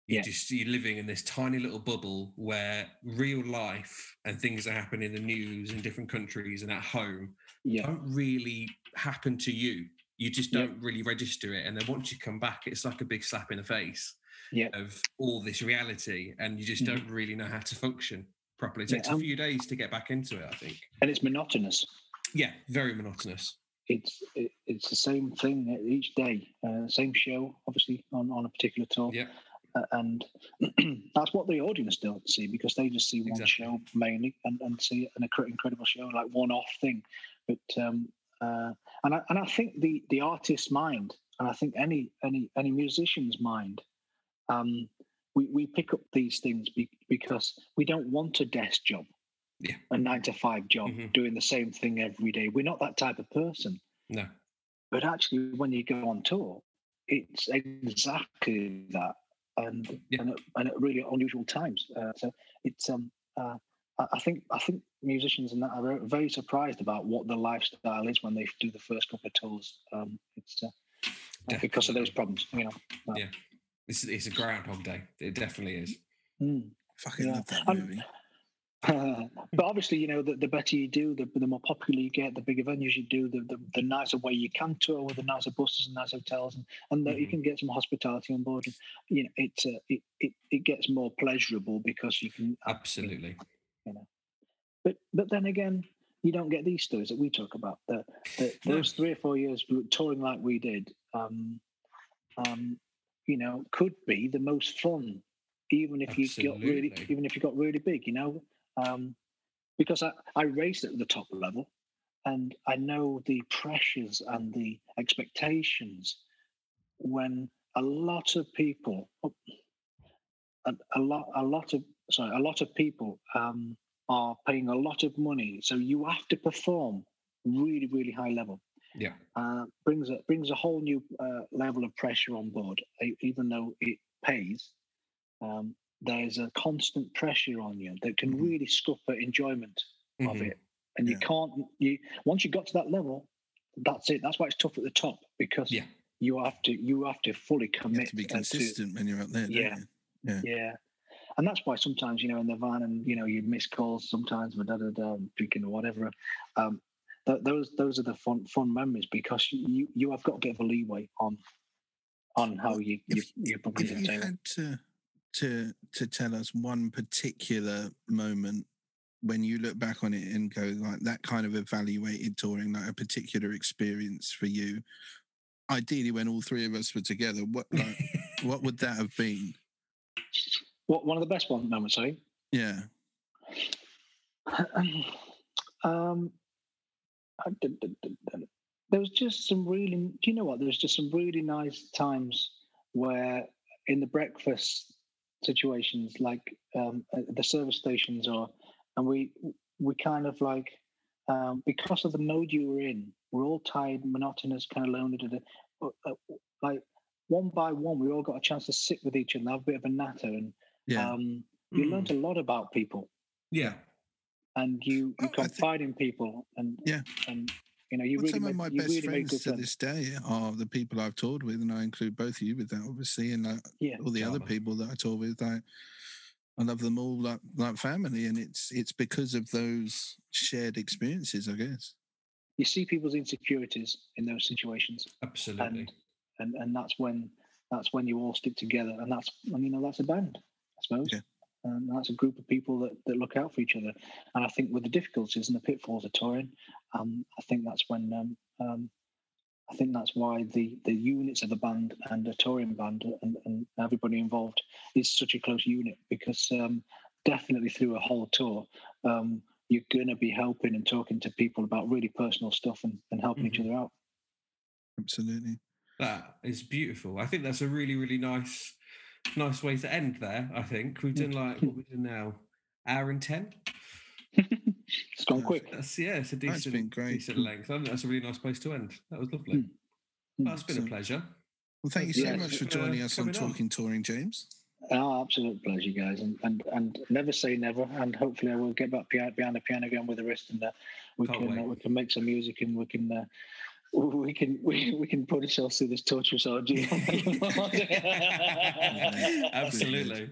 You Yeah. just you're living in this tiny little bubble where real life and things that happen in the news in different countries and at home yeah. don't really happen to you. You just don't really register it. And then once you come back, it's like a big slap in the face Yep. of all this reality. And you just Mhm. don't really know how to function properly. It Yeah, takes um, a few days to get back into it, I think. and it's monotonous. Yeah, very monotonous. It's it, it's the same thing each day, uh, same show, obviously on, on a particular tour. Yeah. uh, and that's what the audience don't see because they just see one Exactly. show mainly and, and see an incredible show like one off thing. But um, uh, and I, and I think the the artist's mind and I think any any any musician's mind, um, we we pick up these things be, because we don't want a desk job, Yeah. a nine to five job Mhm. doing the same thing every day. We're not that type of person. No. But actually, when you go on tour, it's exactly that, and Yeah. and, at, and at really unusual times. Uh, so it's um, uh, I think I think musicians and that are very- surprised about what the lifestyle is when they do the first couple of tours. Um, it's uh, because of those problems, you know. It's, it's a Groundhog Day. It definitely is. Mm. Fucking Yeah. love that Um, movie. but obviously, you know, the, the better you do, the, the more popular you get, the bigger venues you do, the, the, the nicer way you can tour with the nicer buses and nice hotels, and, and that you Mhm. can get some hospitality on board. And, you know, it, uh, it, it, it gets more pleasurable because you can. Absolutely. You know. But but then again, you don't get these stories that we talk about. That, the, No. those three or four years touring like we did, um, um, you know, could be the most fun, even if you got really, even if you got really big. You know, um, because I, I raced at the top level, and I know the pressures and the expectations when a lot of people, a, a lot, a lot of sorry, a lot of people um, are paying a lot of money, so you have to perform really, really high level. Yeah. Uh, brings a brings a whole new uh, level of pressure on board, even though it pays. Um, there's a constant pressure on you that can Mhm. really scupper enjoyment of Mhm. it, and you can't. You once you got to that level, that's it. That's why it's tough at the top because Yeah. you have to you have to fully You commit have to be uh, consistent when you're up there. Yeah. you? yeah. And that's why sometimes, you know, in the van and, you know, you miss calls sometimes with da da da, drinking or whatever. Um, th- those those are the fun fun memories because you you have got a bit of a leeway on on how you you, if- you bump If you had to to to tell us one particular moment when you look back on it and go like that kind of evaluated touring, like a particular experience for you, ideally when all three of us were together, what like, what would that have been? What one of the best one moments, sorry. Yeah. um, There was just some really. Do you know what? There was just some really nice times where in the breakfast situations, like um, the service stations, or and we we kind of like um, because of the mode you were in, we're all tired, monotonous, kind of lonely. da- da- uh, like one by one, we all got a chance to sit with each other, and have a bit of a natter, and Yeah. um, you Mm. learned a lot about people Yeah. And you you Oh, I think- confide in people and Yeah. and you know you Well, really some make, of my you best really friends to this day are the people I've toured with, and I include both of you with that, obviously, and like yeah all the other Charlie. people that I tour with. Like, I love them all like like family, and it's it's because of those shared experiences, I guess. you see people's insecurities in those situations Absolutely. and and and that's when that's when you all stick together and that's I mean that's a band i suppose Yeah. And that's a group of people that, that look out for each other and i think with the difficulties and the pitfalls of touring um, i think that's when um, um, i think that's why the the units of the band and a touring band and, and everybody involved is such a close unit because um, definitely through a whole tour um, you're going to be helping and talking to people about really personal stuff and, and helping each Mhm. other out Absolutely. That is beautiful. I think that's a really, really nice, nice way to end there. I think we've done like what we do now, hour and ten. it's gone quick That's yeah, it's a decent, been great. decent length. I think that's a really nice place to end. That was lovely. Mm. Well, it's been a pleasure. Well, thank you so Yeah, much for uh, joining us on coming on. Talking Touring, James. Oh, absolute pleasure, guys, and and and never say never. And hopefully, I will get back behind, behind the piano again with the rest, and uh, we Can't can uh, we can make some music, and we can uh, we can we, we can put ourselves through this torturous ordeal. Absolutely.